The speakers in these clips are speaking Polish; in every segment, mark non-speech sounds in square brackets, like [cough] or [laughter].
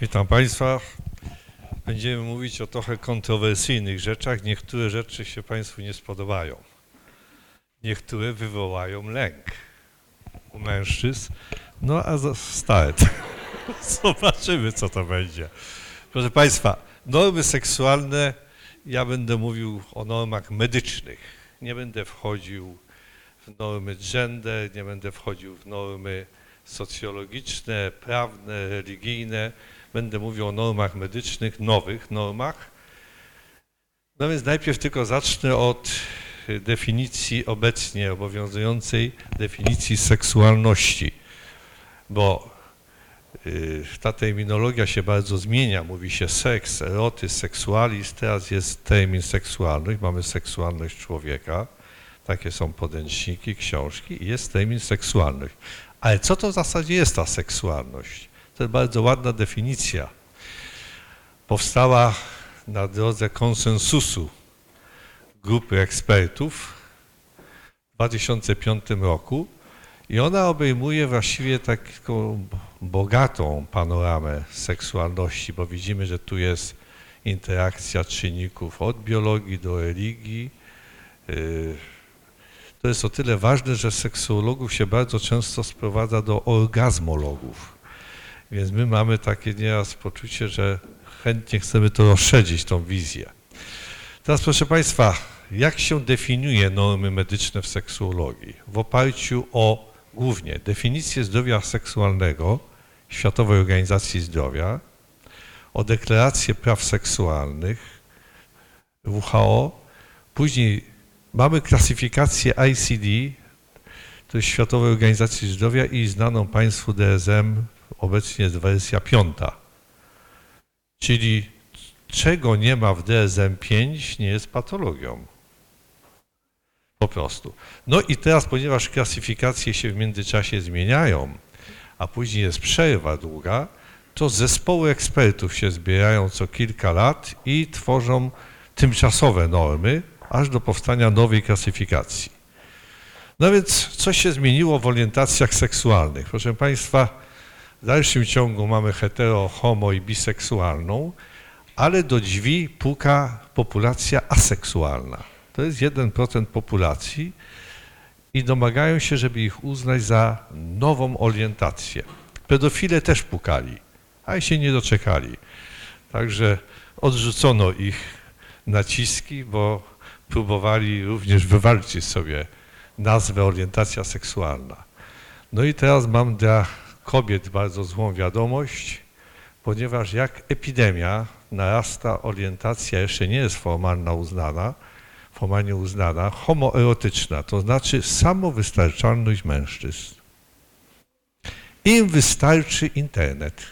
Witam Państwa. Będziemy mówić o trochę kontrowersyjnych rzeczach. Niektóre rzeczy się Państwu nie spodobają. Niektóre wywołają lęk u mężczyzn. No a start. [laughs] Zobaczymy, co to będzie. Proszę Państwa, normy seksualne, ja będę mówił o normach medycznych. Nie będę wchodził w normy gender, nie będę wchodził w normy socjologiczne, prawne, religijne. Będę mówił o normach medycznych, nowych normach. No więc najpierw tylko zacznę od definicji obecnie obowiązującej definicji seksualności, bo y, ta terminologia się bardzo zmienia. Mówi się seks, erotyzm, seksualizm. Teraz jest termin seksualność. Mamy seksualność człowieka. Takie są podręczniki, książki i jest termin seksualność. Ale co to w zasadzie jest ta seksualność? To jest bardzo ładna definicja. Powstała na drodze konsensusu grupy ekspertów w 2005 roku i ona obejmuje właściwie taką bogatą panoramę seksualności, bo widzimy, że tu jest interakcja czynników od biologii do religii. Yy, To jest o tyle ważne, że seksuologów się bardzo często sprowadza do orgazmologów. Więc my mamy takie nieraz poczucie, że chętnie chcemy to rozszerzyć, tą wizję. Teraz proszę Państwa, jak się definiuje normy medyczne w seksuologii? W oparciu o głównie definicję zdrowia seksualnego Światowej Organizacji Zdrowia, o deklarację praw seksualnych WHO, później mamy klasyfikację ICD, to jest Światowej Organizacji Zdrowia i znaną Państwu DSM, obecnie jest wersja piąta. Czyli czego nie ma w DSM-5 nie jest patologią. Po prostu. No i teraz, ponieważ klasyfikacje się w międzyczasie zmieniają, a później jest przerwa długa, to zespoły ekspertów się zbierają co kilka lat i tworzą tymczasowe normy, aż do powstania nowej klasyfikacji. No więc co się zmieniło w orientacjach seksualnych? Proszę Państwa, w dalszym ciągu mamy hetero, homo i biseksualną, ale do drzwi puka populacja aseksualna. To jest 1% populacji i domagają się, żeby ich uznać za nową orientację. Pedofile też pukali, ale się nie doczekali. Także odrzucono ich naciski, bo próbowali również wywalczyć sobie nazwę orientacja seksualna. No i teraz mam dla kobiet bardzo złą wiadomość, ponieważ jak epidemia narasta orientacja, jeszcze nie jest formalna uznana, formalnie uznana, homoerotyczna, to znaczy samowystarczalność mężczyzn. Im wystarczy internet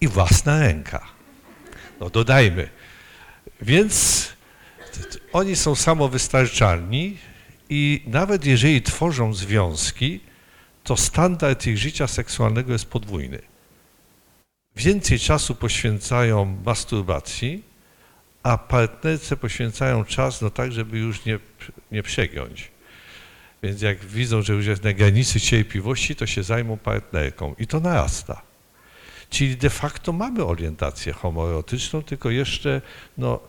i własna ręka. No dodajmy. Więc oni są samowystarczalni i nawet jeżeli tworzą związki, to standard ich życia seksualnego jest podwójny. Więcej czasu poświęcają masturbacji, a partnerce poświęcają czas no tak, żeby już nie, nie przegiąć. Więc jak widzą, że już jest na granicy cierpliwości, to się zajmą partnerką i to narasta. Czyli de facto mamy orientację homoerotyczną, tylko jeszcze no,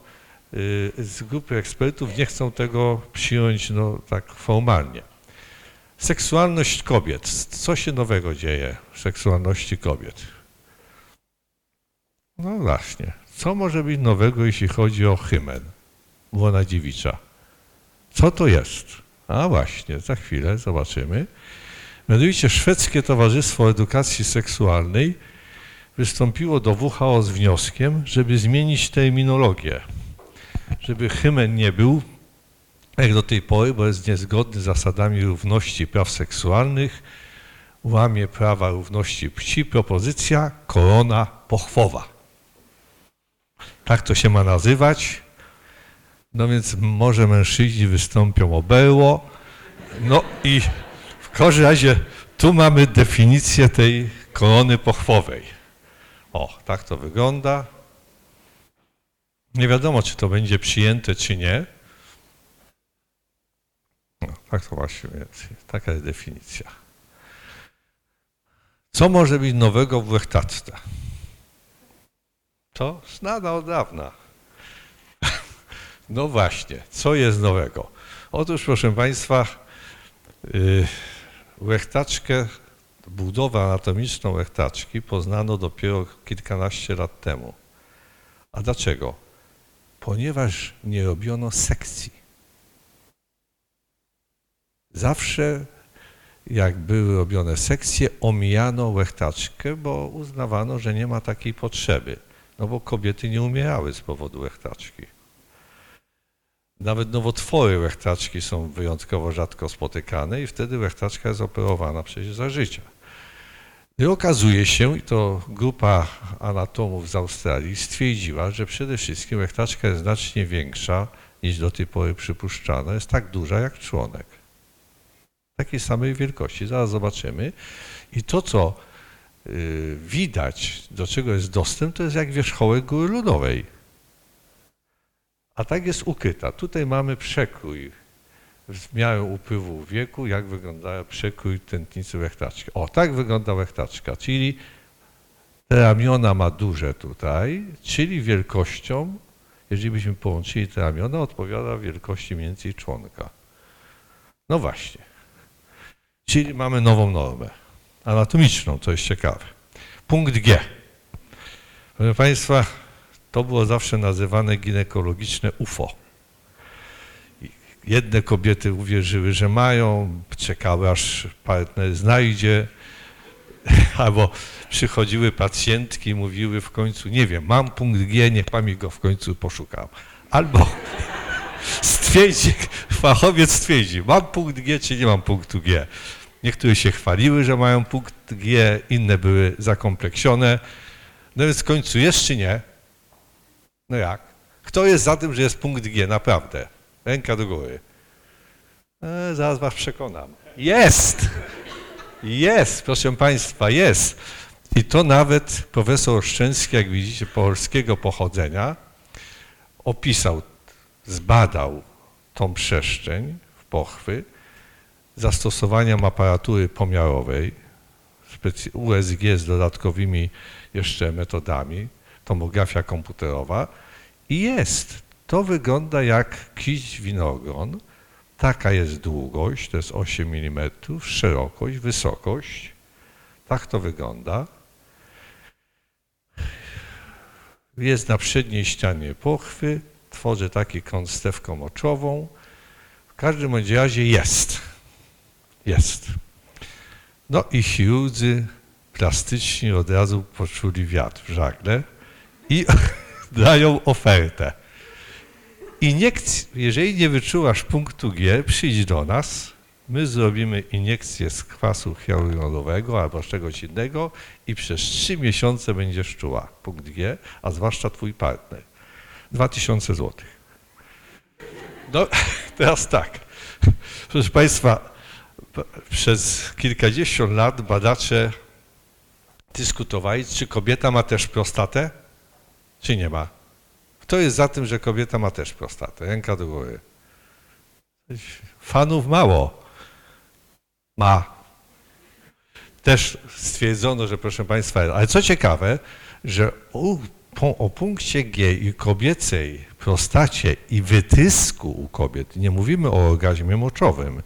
y, z grupy ekspertów nie chcą tego przyjąć no, tak formalnie. Seksualność kobiet. Co się nowego dzieje w seksualności kobiet? No właśnie. Co może być nowego, jeśli chodzi o hymen, łona dziewicza? Co to jest? A właśnie, za chwilę zobaczymy. Mianowicie Szwedzkie Towarzystwo Edukacji Seksualnej wystąpiło do WHO z wnioskiem, żeby zmienić terminologię, żeby hymen nie był jak do tej pory, bo jest niezgodny z zasadami równości praw seksualnych, łamie prawa równości płci, propozycja korona pochwowa. Tak to się ma nazywać. No więc może mężczyźni wystąpią o berło. No i w każdym razie tu mamy definicję tej korony pochwowej. O, tak to wygląda. Nie wiadomo, czy to będzie przyjęte, czy nie. No, tak to właśnie jest. Taka jest definicja. Co może być nowego w łechtaczce? To znana od dawna. [laughs] No właśnie, co jest nowego? Otóż, proszę Państwa, łechtaczkę, budowę anatomiczną łechtaczki poznano dopiero kilkanaście lat temu. A dlaczego? Ponieważ nie robiono sekcji. Zawsze jak były robione sekcje, omijano łechtaczkę, bo uznawano, że nie ma takiej potrzeby. No bo kobiety nie umierały z powodu łechtaczki. Nawet nowotwory łechtaczki są wyjątkowo rzadko spotykane i wtedy łechtaczka jest operowana przecież za życia. I okazuje się, i to grupa anatomów z Australii stwierdziła, że przede wszystkim łechtaczka jest znacznie większa niż do tej pory przypuszczano. Jest tak duża jak członek. Takiej samej wielkości. Zaraz zobaczymy. I to, co y, widać, do czego jest dostęp, to jest jak wierzchołek góry ludowej. A tak jest ukryta. Tutaj mamy przekrój w miarę upływu wieku, jak wygląda przekrój tętnicy łechtaczki. O, tak wygląda łechtaczka, czyli te ramiona ma duże tutaj, czyli wielkością, jeżeli byśmy połączyli te ramiona, odpowiada wielkości mniej więcej członka. No właśnie. Czyli mamy nową normę anatomiczną, to jest ciekawe. Punkt G. Proszę Państwa, to było zawsze nazywane ginekologiczne UFO. Jedne kobiety uwierzyły, że mają, czekały aż partner znajdzie, [laughs] albo przychodziły pacjentki i mówiły w końcu, nie wiem, mam punkt G, niech pan mi go w końcu poszukał. Albo [laughs] stwierdzi, fachowiec stwierdzi, mam punkt G, czy nie mam punktu G. Niektóre się chwaliły, że mają punkt G, inne były zakompleksione. No więc w końcu jest czy nie? No jak? Kto jest za tym, że jest punkt G? Naprawdę. Ręka do góry. E, zaraz was przekonam. Jest! Jest, proszę Państwa, jest. I to nawet profesor Oszczęski, jak widzicie, polskiego pochodzenia, opisał, zbadał tą przestrzeń w pochwy zastosowaniem aparatury pomiarowej, USG z dodatkowymi jeszcze metodami, tomografia komputerowa i jest. To wygląda jak kiść winogron. Taka jest długość, to jest 8 mm, szerokość, wysokość. Tak to wygląda. Jest na przedniej ścianie pochwy, tworzy taki kąt stewką moczową. W każdym razie jest. Jest. No i chirurdzy plastyczni od razu poczuli wiatr w żagle i [laughs] dają ofertę. Iniekcj, jeżeli nie wyczułaś punktu G, przyjdź do nas, my zrobimy iniekcję z kwasu hialuronowego albo z czegoś innego i przez trzy miesiące będziesz czuła punkt G, a zwłaszcza twój partner. 2000 złotych. No, [laughs] teraz tak. Proszę Państwa, przez kilkadziesiąt lat badacze dyskutowali, czy kobieta ma też prostatę, czy nie ma. Kto jest za tym, że kobieta ma też prostatę? Ręka do góry. Fanów mało. Ma. Też stwierdzono, że proszę Państwa, ale co ciekawe, że u, po, o punkcie G i kobiecej prostacie i wytysku u kobiet, nie mówimy o orgazmie moczowym,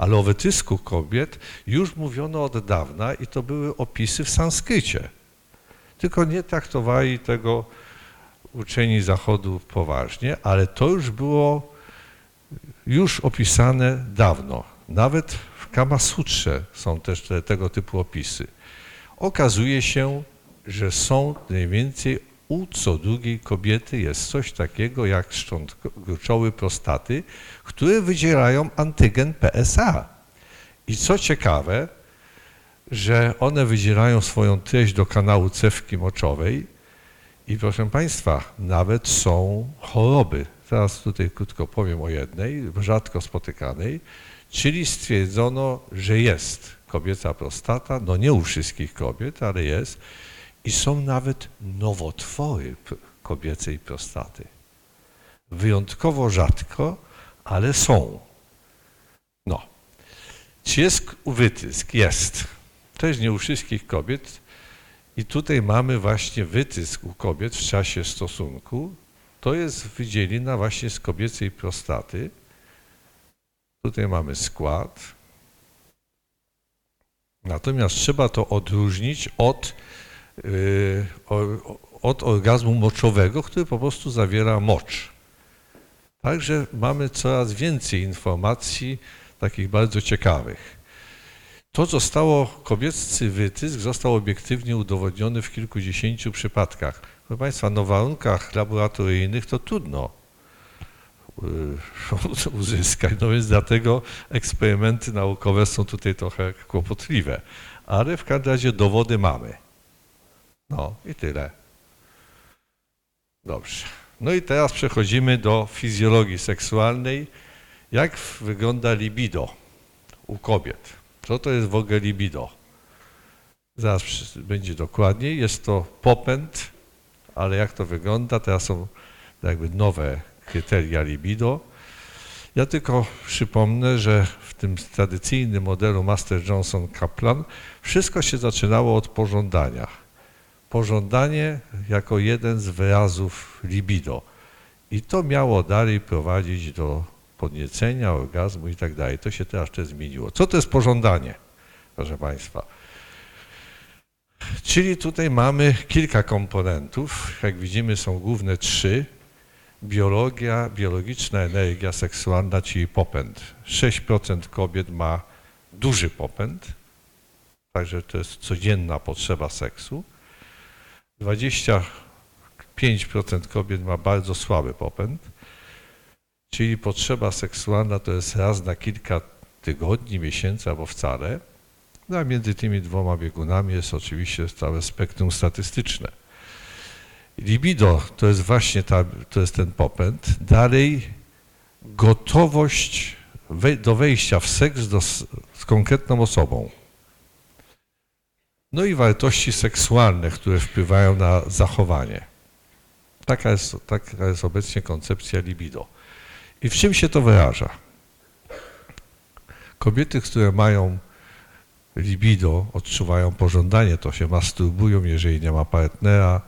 ale o wytysku kobiet już mówiono od dawna i to były opisy w sanskrycie. Tylko nie traktowali tego uczeni Zachodu poważnie, ale to już było już opisane dawno. Nawet w Kama Sutrze są też te, tego typu opisy. Okazuje się, że są mniej więcej u co drugiej kobiety jest coś takiego jak szczątkowe prostaty, które wydzielają antygen PSA. I co ciekawe, że one wydzielają swoją treść do kanału cewki moczowej i proszę Państwa, nawet są choroby. Teraz tutaj krótko powiem o jednej, rzadko spotykanej, czyli stwierdzono, że jest kobieca prostata, no nie u wszystkich kobiet, ale jest, i są nawet nowotwory kobiecej prostaty. Wyjątkowo rzadko, ale są. No. Czy jest wytysk? Jest. też nie u wszystkich kobiet. I tutaj mamy właśnie wytysk u kobiet w czasie stosunku. To jest wydzielina właśnie z kobiecej prostaty. Tutaj mamy skład. Natomiast trzeba to odróżnić od, od orgazmu moczowego, który po prostu zawiera mocz. Także mamy coraz więcej informacji takich bardzo ciekawych. To zostało, kobiecy wytysk został obiektywnie udowodniony w kilkudziesięciu przypadkach. Proszę Państwa, no w warunkach laboratoryjnych to trudno y, [laughs] uzyskać, no więc dlatego eksperymenty naukowe są tutaj trochę kłopotliwe. Ale w każdym razie dowody mamy. No i tyle. Dobrze. No i teraz przechodzimy do fizjologii seksualnej. Jak wygląda libido u kobiet? Co to jest w ogóle libido? Zaraz będzie dokładniej. Jest to popęd, ale jak to wygląda? Teraz są jakby nowe kryteria libido. Ja tylko przypomnę, że w tym tradycyjnym modelu Master Johnson Kaplan wszystko się zaczynało od pożądania. Pożądanie jako jeden z wyrazów libido. I to miało dalej prowadzić do podniecenia, orgazmu i tak dalej. To się teraz jeszcze zmieniło. Co to jest pożądanie, proszę Państwa? Czyli tutaj mamy kilka komponentów. Jak widzimy, są główne trzy. Biologia, biologiczna energia seksualna, czyli popęd. 6% kobiet ma duży popęd, także to jest codzienna potrzeba seksu. 25% kobiet ma bardzo słaby popęd, czyli potrzeba seksualna to jest raz na kilka tygodni, miesięcy albo wcale. No a między tymi dwoma biegunami jest oczywiście całe spektrum statystyczne. Libido to jest właśnie ta, to jest ten popęd. Dalej gotowość do wejścia w seks do, z konkretną osobą. No i wartości seksualne, które wpływają na zachowanie. Taka jest, taka jest obecnie koncepcja libido. I w czym się to wyraża? Kobiety, które mają libido, odczuwają pożądanie, to się masturbują, jeżeli nie ma partnera,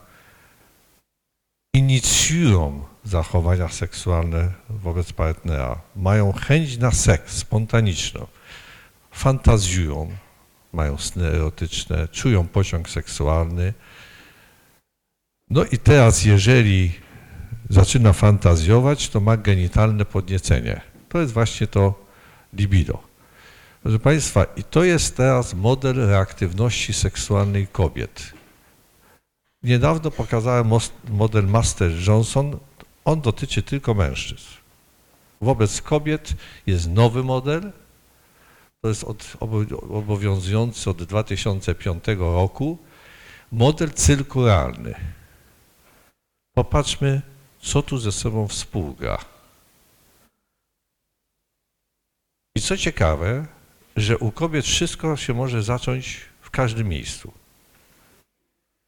inicjują zachowania seksualne wobec partnera, mają chęć na seks spontaniczną, fantazjują, mają sny erotyczne, czują pociąg seksualny. No i teraz, jeżeli zaczyna fantazjować, to ma genitalne podniecenie. To jest właśnie to libido. Proszę Państwa, i to jest teraz model reaktywności seksualnej kobiet. Niedawno pokazałem model Master Johnson. On dotyczy tylko mężczyzn. Wobec kobiet jest nowy model. To jest od, obo- obowiązujący od 2005 roku. Model cyrkularny. Popatrzmy, co tu ze sobą współgra. I co ciekawe, że u kobiet wszystko się może zacząć w każdym miejscu.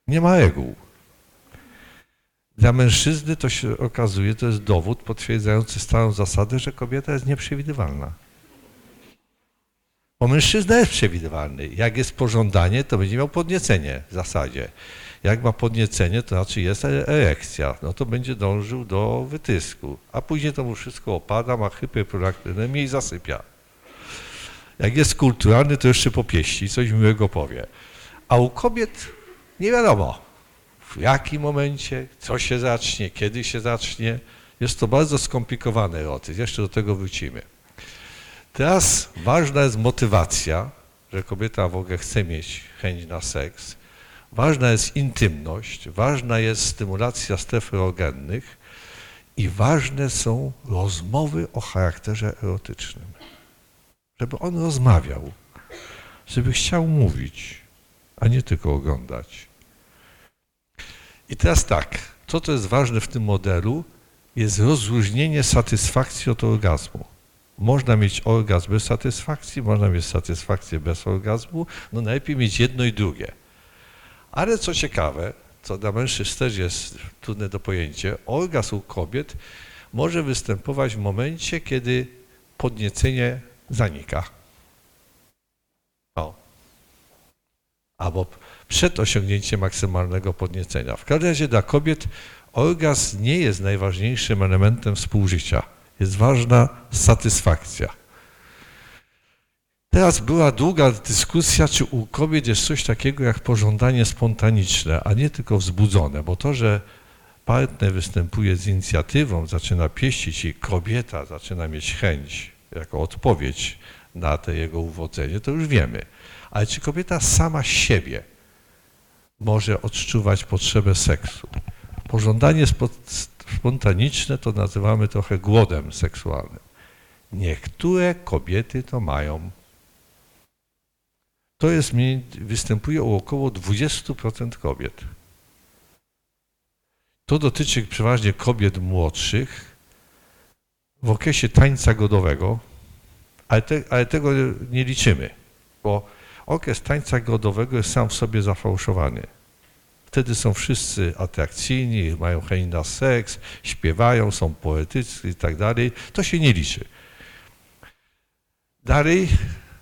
Nie ma reguł. Dla mężczyzny to się okazuje, to jest dowód potwierdzający starą zasadę, że kobieta jest nieprzewidywalna. Bo mężczyzna jest przewidywalny. Jak jest pożądanie, to będzie miał podniecenie w zasadzie. Jak ma podniecenie, to znaczy jest e- erekcja, no to będzie dążył do wytysku. A później to mu wszystko opada, ma hyperprodaktynemię i zasypia. Jak jest kulturalny, to jeszcze popieści, coś miłego powie. A u kobiet nie wiadomo, w jakim momencie, co się zacznie, kiedy się zacznie. Jest to bardzo skomplikowany erotyzm. Jeszcze do tego wrócimy. Teraz ważna jest motywacja, że kobieta w ogóle chce mieć chęć na seks. Ważna jest intymność, ważna jest stymulacja stref erogennych i ważne są rozmowy o charakterze erotycznym. Żeby on rozmawiał, żeby chciał mówić, a nie tylko oglądać. I teraz tak, co to jest ważne w tym modelu, jest rozróżnienie satysfakcji od orgazmu. Można mieć orgazm bez satysfakcji, można mieć satysfakcję bez orgazmu, no najlepiej mieć jedno i drugie. Ale co ciekawe, co dla mężczyzn też jest trudne do pojęcia, orgazm u kobiet może występować w momencie, kiedy podniecenie zanika. O. albo przed osiągnięciem maksymalnego podniecenia. W każdym razie dla kobiet orgazm nie jest najważniejszym elementem współżycia. Jest ważna satysfakcja. Teraz była długa dyskusja, czy u kobiet jest coś takiego jak pożądanie spontaniczne, a nie tylko wzbudzone, bo to, że partner występuje z inicjatywą, zaczyna pieścić i kobieta zaczyna mieć chęć jako odpowiedź na to jego uwodzenie, to już wiemy. Ale czy kobieta sama siebie może odczuwać potrzebę seksu? Pożądanie spontaniczne to nazywamy trochę głodem seksualnym. Niektóre kobiety to mają. To jest, występuje u około 20% kobiet. To dotyczy przeważnie kobiet młodszych w okresie tańca godowego, ale, te, ale tego nie liczymy, bo okres tańca godowego jest sam w sobie zafałszowany. Wtedy są wszyscy atrakcyjni, mają chęć na seks, śpiewają, są poetyccy i tak dalej. To się nie liczy. Dalej,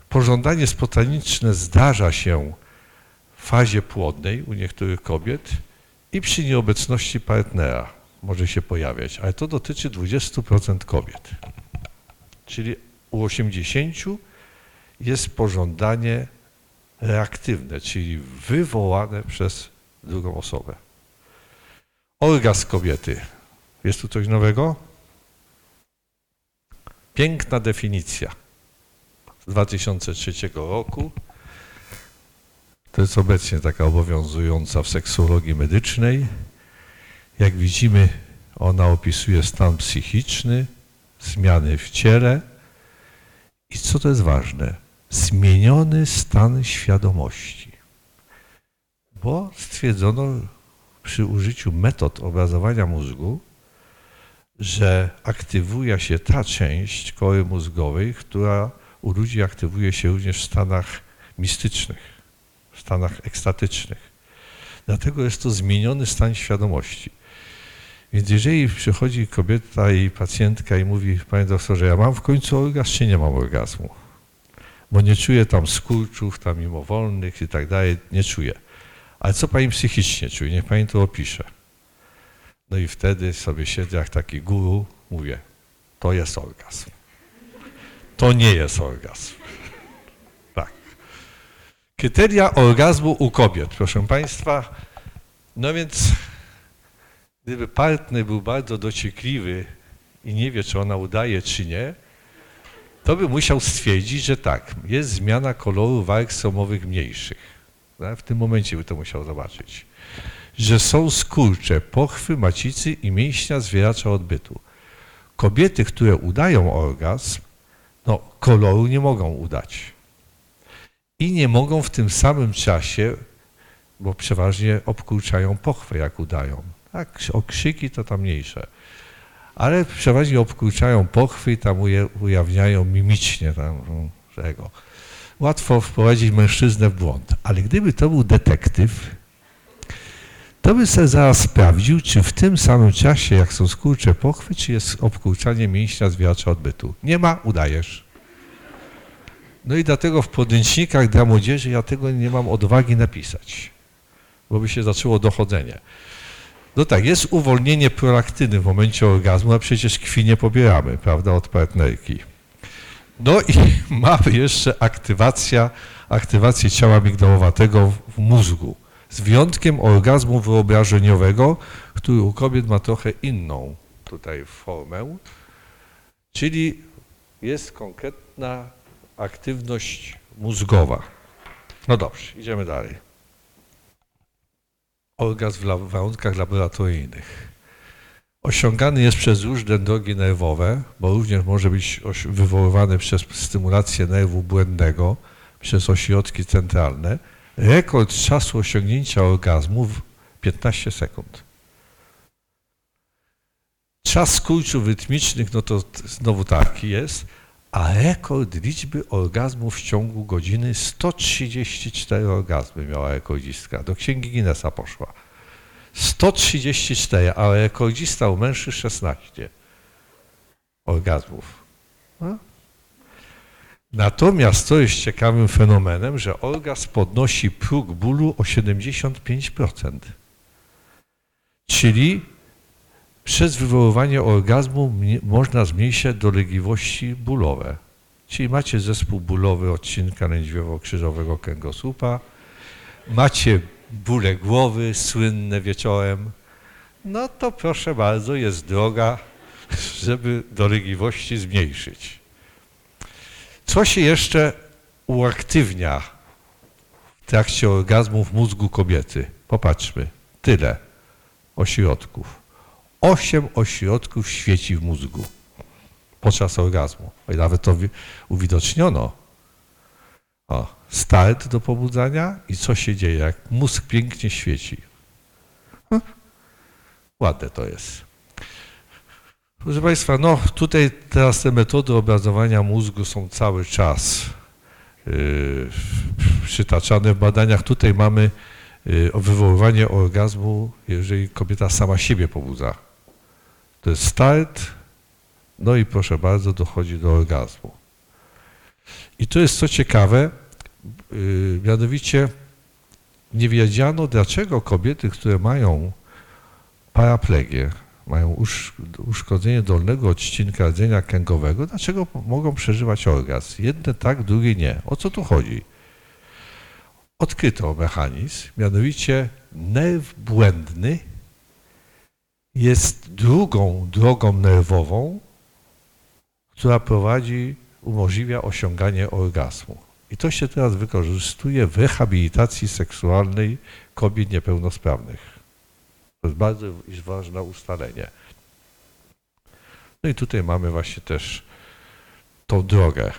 pożądanie spontaniczne zdarza się w fazie płodnej u niektórych kobiet i przy nieobecności partnera może się pojawiać, ale to dotyczy 20% kobiet. Czyli u 80% jest pożądanie reaktywne, czyli wywołane przez drugą osobę. Orgazm kobiety. Jest tu coś nowego? Piękna definicja z 2003 roku. To jest obecnie taka obowiązująca w seksologii medycznej. Jak widzimy, ona opisuje stan psychiczny, zmiany w ciele i co to jest ważne, zmieniony stan świadomości. Bo stwierdzono przy użyciu metod obrazowania mózgu, że aktywuje się ta część kory mózgowej, która u ludzi aktywuje się również w stanach mistycznych w stanach ekstatycznych. Dlatego jest to zmieniony stan świadomości. Więc jeżeli przychodzi kobieta i pacjentka i mówi, panie doktorze, ja mam w końcu orgazm, czy nie mam orgazmu? Bo nie czuję tam skurczów, tam mimowolnych i tak dalej, nie czuję. Ale co pani psychicznie czuje? Niech pani to opisze. No i wtedy sobie siedzę jak taki guru, mówię, to jest orgazm. To nie jest orgazm. [laughs] Kryteria orgazmu u kobiet, proszę Państwa. No więc, gdyby partner był bardzo dociekliwy i nie wie, czy ona udaje, czy nie, to by musiał stwierdzić, że tak, jest zmiana koloru warg somowych mniejszych. W tym momencie by to musiał zobaczyć. Że są skurcze, pochwy, macicy i mięśnia zwieracza odbytu. Kobiety, które udają orgazm, no, koloru nie mogą udać i nie mogą w tym samym czasie, bo przeważnie obkurczają pochwę, jak udają. Tak, okrzyki to tam mniejsze. Ale przeważnie obkurczają pochwy i tam ujawniają mimicznie tam tego. Łatwo wprowadzić mężczyznę w błąd. Ale gdyby to był detektyw, to by sobie zaraz sprawdził, czy w tym samym czasie, jak są skurcze pochwy, czy jest obkurczanie mięśnia zwiacza odbytu. Nie ma, udajesz. No i dlatego w podręcznikach dla młodzieży ja tego nie mam odwagi napisać, bo by się zaczęło dochodzenie. No tak, jest uwolnienie prolaktyny w momencie orgazmu, a przecież krwi nie pobieramy, prawda, od partnerki. No i [laughs] mamy jeszcze aktywacja, aktywację ciała migdałowatego w mózgu, z wyjątkiem orgazmu wyobrażeniowego, który u kobiet ma trochę inną tutaj formę, czyli jest konkretna aktywność mózgowa. No dobrze, idziemy dalej. Orgazm w warunkach laboratoryjnych. Osiągany jest przez różne drogi nerwowe, bo również może być wywoływany przez stymulację nerwu błędnego, przez ośrodki centralne. Rekord czasu osiągnięcia orgazmu 15 sekund. Czas skurczów rytmicznych, no to znowu taki jest a rekord liczby orgazmów w ciągu godziny 134 orgazmy miała rekordzistka. Do księgi Guinnessa poszła. 134, a rekordzista u mężczyzn 16 orgazmów. No. Natomiast to jest ciekawym fenomenem, że orgazm podnosi próg bólu o 75%. Czyli przez wywoływanie orgazmu można zmniejszyć dolegliwości bólowe. Czyli macie zespół bólowy odcinka lędźwiowo-krzyżowego kręgosłupa, macie bóle głowy słynne wieczorem, no to proszę bardzo, jest droga, żeby dolegliwości zmniejszyć. Co się jeszcze uaktywnia w trakcie orgazmu w mózgu kobiety? Popatrzmy, tyle ośrodków. Osiem ośrodków świeci w mózgu podczas orgazmu. I nawet to wi- uwidoczniono. O, start do pobudzania i co się dzieje, jak mózg pięknie świeci. Hm, Ładne to jest. Proszę Państwa, no tutaj teraz te metody obrazowania mózgu są cały czas yy, przytaczane w badaniach. Tutaj mamy yy, wywoływanie orgazmu, jeżeli kobieta sama siebie pobudza. To jest start, no i proszę bardzo, dochodzi do orgazmu. I to jest co ciekawe, mianowicie nie wiedziano, dlaczego kobiety, które mają paraplegię, mają usz, uszkodzenie dolnego odcinka rdzenia kręgowego, dlaczego mogą przeżywać orgazm? Jedne tak, drugie nie. O co tu chodzi? Odkryto mechanizm, mianowicie nerw błędny jest drugą drogą nerwową, która prowadzi, umożliwia osiąganie orgazmu. I to się teraz wykorzystuje w rehabilitacji seksualnej kobiet niepełnosprawnych. To jest bardzo ważne ustalenie. No i tutaj mamy właśnie też tą drogę.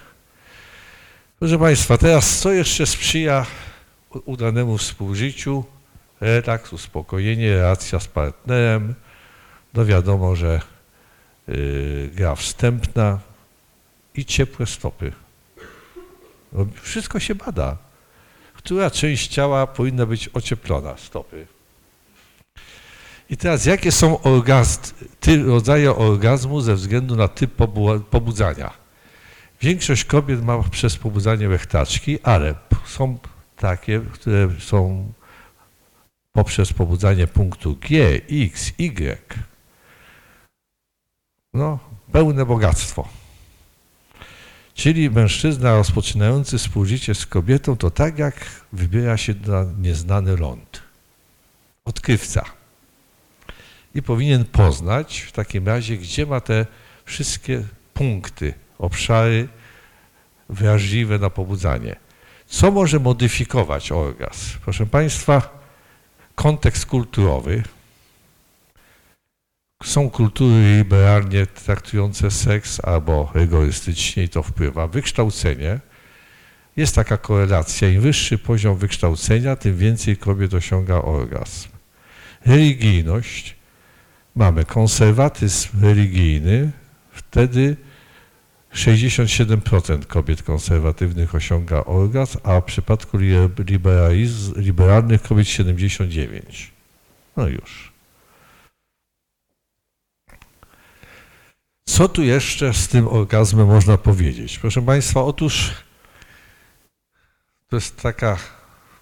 Proszę Państwa, teraz co jeszcze sprzyja udanemu współżyciu? Relaks, uspokojenie, relacja z partnerem. No wiadomo, że yy, gra wstępna i ciepłe stopy. No, wszystko się bada. Która część ciała powinna być ocieplona? Stopy. I teraz, jakie są rodzaje orgazmu ze względu na typ pobu- pobudzania? Większość kobiet ma przez pobudzanie łechtaczki, ale są takie, które są poprzez pobudzanie punktu G, X, Y. No, pełne bogactwo. Czyli mężczyzna rozpoczynający współżycie z kobietą to tak jak wybiera się na nieznany ląd. Odkrywca i powinien poznać w takim razie, gdzie ma te wszystkie punkty, obszary wrażliwe na pobudzanie. Co może modyfikować orgazm? Proszę Państwa, kontekst kulturowy. Są kultury liberalnie traktujące seks albo rygorystycznie i to wpływa. Wykształcenie. Jest taka korelacja. Im wyższy poziom wykształcenia, tym więcej kobiet osiąga orgazm. Religijność mamy konserwatyzm religijny, wtedy 67% kobiet konserwatywnych osiąga orgazm, a w przypadku liberalnych kobiet 79%. No już. Co tu jeszcze z tym orgazmem można powiedzieć? Proszę Państwa, otóż to jest taka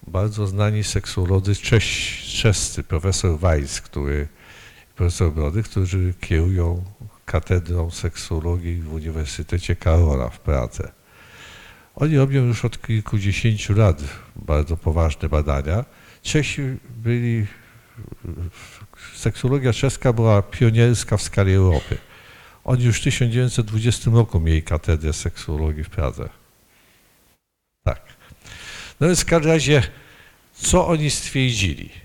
bardzo znani seksuolodzy czes- czescy, profesor Weiss, który profesor Brody, którzy kierują katedrą seksuologii w Uniwersytecie Karola w Pradze. Oni robią już od kilkudziesięciu lat bardzo poważne badania. Czesi byli, seksuologia czeska była pionierska w skali Europy. Oni już w 1920 roku mieli katedrę seksuologii w Pradze. Tak. No więc w każdym razie, co oni stwierdzili?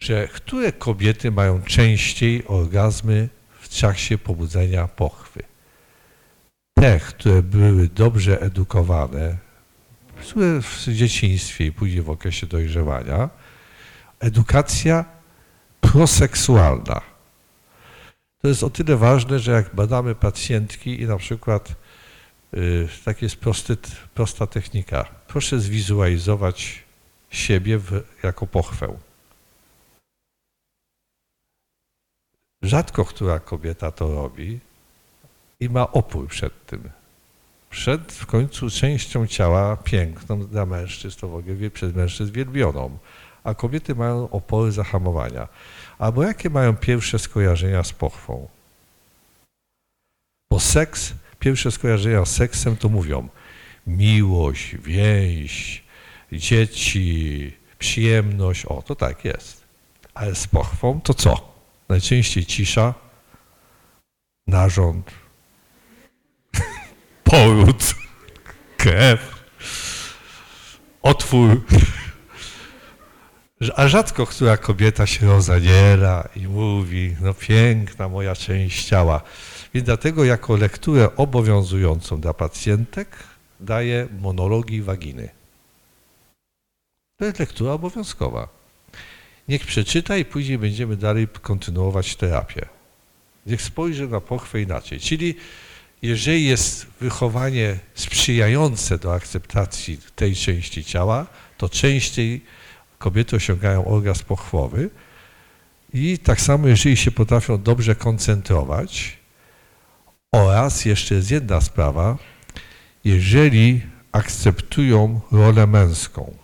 że które kobiety mają częściej orgazmy w trakcie pobudzenia pochwy? Te, które były dobrze edukowane, które w dzieciństwie i później w okresie dojrzewania, edukacja proseksualna. To jest o tyle ważne, że jak badamy pacjentki i na przykład y, tak jest prosty, prosta technika. Proszę zwizualizować siebie w, jako pochwę. Rzadko która kobieta to robi i ma opór przed tym. przed w końcu częścią ciała piękną dla mężczyzn, to w ogóle przez mężczyzn wielbioną, a kobiety mają opory zahamowania. Albo jakie mają pierwsze skojarzenia z pochwą? Bo seks, pierwsze skojarzenia z seksem to mówią miłość, więź, dzieci, przyjemność. O, to tak jest. Ale z pochwą to co? Najczęściej cisza, narząd, [laughs] poród, krew, otwór. A rzadko która kobieta się rozaniera i mówi, no piękna moja część ciała. Więc dlatego jako lekturę obowiązującą dla pacjentek daję monologii waginy. To jest lektura obowiązkowa. Niech przeczyta i później będziemy dalej kontynuować terapię. Niech spojrzy na pochwę inaczej. Czyli jeżeli jest wychowanie sprzyjające do akceptacji tej części ciała, to częściej kobiety osiągają orgazm pochwowy i tak samo jeżeli się potrafią dobrze koncentrować oraz jeszcze jest jedna sprawa, jeżeli akceptują rolę męską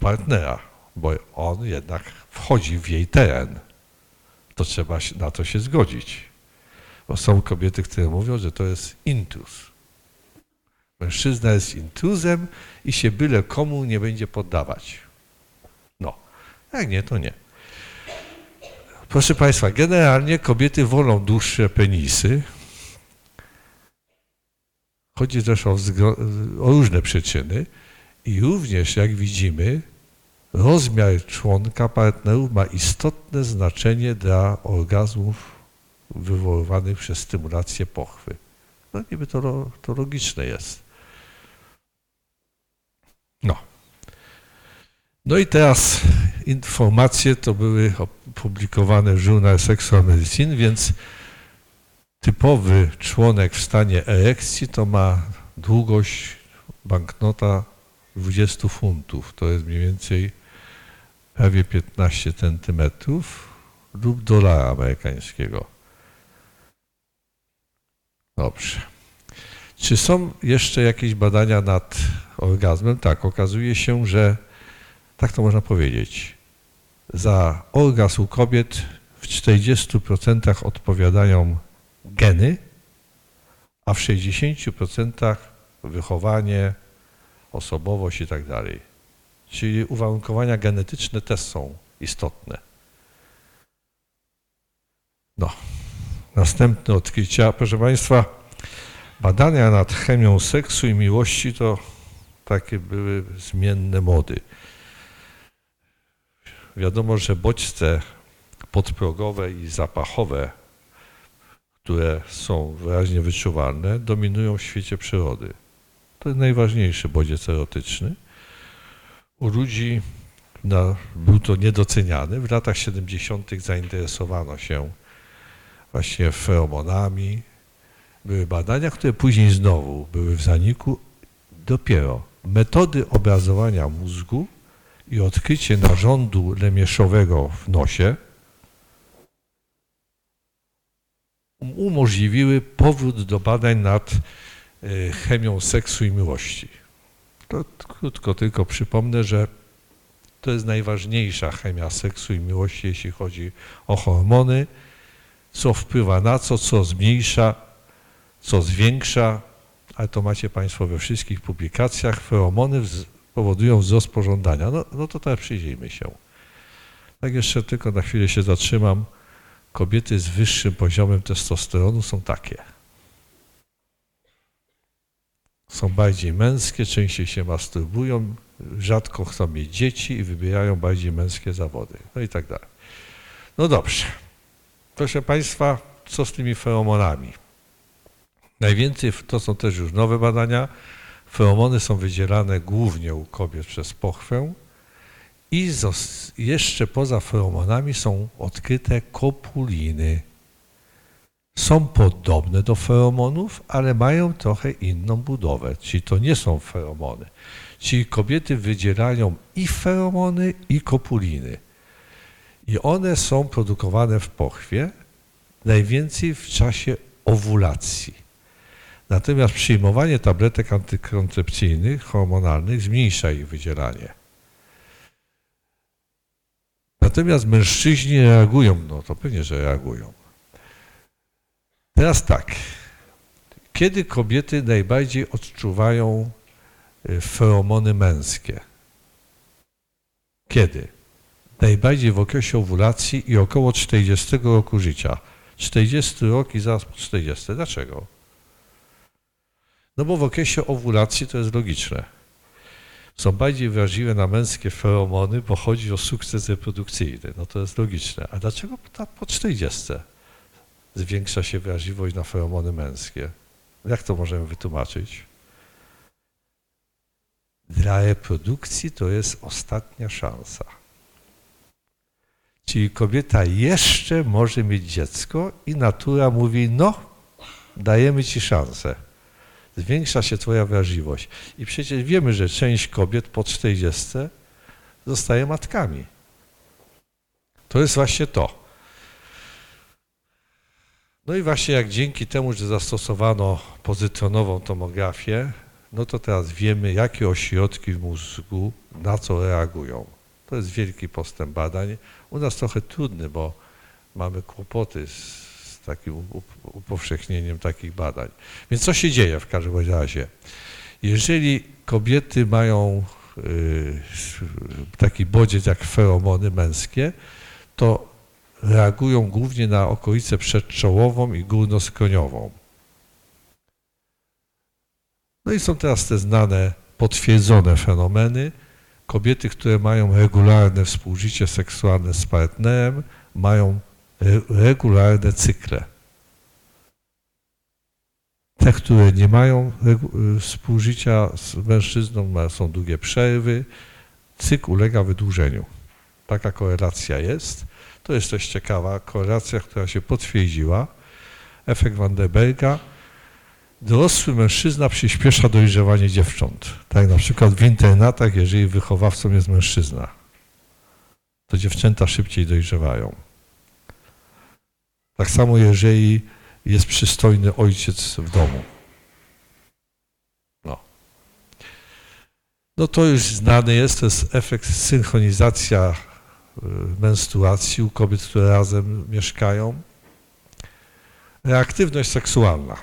partnera, bo on jednak wchodzi w jej teren, to trzeba na to się zgodzić. Bo są kobiety, które mówią, że to jest intruz. Mężczyzna jest intruzem i się byle komu nie będzie poddawać. No, jak nie, to nie. Proszę Państwa, generalnie kobiety wolą dłuższe penisy. Chodzi też o, różne przyczyny i również, jak widzimy, rozmiar członka partnerów ma istotne znaczenie dla orgazmów wywoływanych przez stymulację pochwy. No niby to, to logiczne jest. No. No i teraz informacje to były opublikowane w Journal Sexual Medicine, więc typowy członek w stanie erekcji to ma długość banknota 20 funtów. To jest mniej więcej prawie 15 centymetrów lub dolara amerykańskiego. Dobrze. Czy są jeszcze jakieś badania nad orgazmem? Tak, okazuje się, że tak to można powiedzieć. Za orgazm u kobiet w 40% odpowiadają geny, a w 60% wychowanie, osobowość i tak dalej. Czyli uwarunkowania genetyczne też są istotne. No, następne odkrycia. Proszę Państwa, badania nad chemią seksu i miłości to takie były zmienne mody. Wiadomo, że bodźce podprogowe i zapachowe, które są wyraźnie wyczuwalne, dominują w świecie przyrody. To jest najważniejszy bodziec erotyczny. U ludzi był to niedoceniany. W latach 70. zainteresowano się właśnie feromonami. Były badania, które później znowu były w zaniku. Dopiero metody obrazowania mózgu i odkrycie narządu lemieszowego w nosie umożliwiły powrót do badań nad y, chemią seksu i miłości. To krótko tylko przypomnę, że to jest najważniejsza chemia seksu i miłości, jeśli chodzi o hormony, co wpływa na co, co zmniejsza, co zwiększa, ale to macie Państwo we wszystkich publikacjach. Feromony powodują wzrost pożądania. No, no to teraz przyjrzyjmy się. Tak jeszcze tylko na chwilę się zatrzymam. Kobiety z wyższym poziomem testosteronu są takie. Są bardziej męskie, częściej się masturbują, rzadko chcą mieć dzieci i wybierają bardziej męskie zawody. No i tak dalej. No dobrze. Proszę Państwa, co z tymi feromonami? Najwięcej, to są też już nowe badania, feromony są wydzielane głównie u kobiet przez pochwę i jeszcze poza feromonami są odkryte kopuliny. Są podobne do feromonów, ale mają trochę inną budowę, czyli to nie są feromony. Czyli kobiety wydzielają i feromony, i kopuliny. I one są produkowane w pochwie, najwięcej w czasie owulacji. Natomiast przyjmowanie tabletek antykoncepcyjnych, hormonalnych zmniejsza ich wydzielanie. Natomiast mężczyźni reagują, no to pewnie, że reagują. Teraz tak. Kiedy kobiety najbardziej odczuwają y, feromony męskie? Kiedy? Najbardziej w okresie owulacji i około 40 roku życia. 40 rok i zaraz po 40. Dlaczego? No bo w okresie owulacji to jest logiczne. Są bardziej wrażliwe na męskie feromony, bo chodzi o sukces reprodukcyjny. No to jest logiczne. A dlaczego po- po 40 zwiększa się wrażliwość na feromony męskie? Jak to możemy wytłumaczyć? Dla reprodukcji to jest ostatnia szansa. Czyli kobieta jeszcze może mieć dziecko i natura mówi, no, dajemy ci szansę. Zwiększa się twoja wrażliwość. I przecież wiemy, że część kobiet po 40 zostaje matkami. To jest właśnie to. No i właśnie jak dzięki temu, że zastosowano pozytronową tomografię, no to teraz wiemy, jakie ośrodki w mózgu na co reagują. To jest wielki postęp badań. U nas trochę trudny, bo mamy kłopoty z, takim up- upowszechnieniem takich badań. Więc co się dzieje w każdym razie? Jeżeli kobiety mają y, taki bodziec jak feromony męskie, to reagują głównie na okolicę przedczołową i górnoskroniową. No i są teraz te znane, potwierdzone fenomeny. Kobiety, które mają regularne współżycie seksualne z partnerem, mają regularne cykle. Te, które nie mają współżycia z mężczyzną, są długie przerwy, cykl ulega wydłużeniu. Taka korelacja jest. To jest też ciekawa korelacja, która się potwierdziła. Efekt Vandenberga. Dorosły mężczyzna przyspiesza dojrzewanie dziewcząt. Tak na przykład w internatach, jeżeli wychowawcą jest mężczyzna, to dziewczęta szybciej dojrzewają. Tak samo jeżeli jest przystojny ojciec w domu. No. No to już znany jest, to jest efekt synchronizacja y, menstruacji u kobiet, które razem mieszkają. Reaktywność seksualna.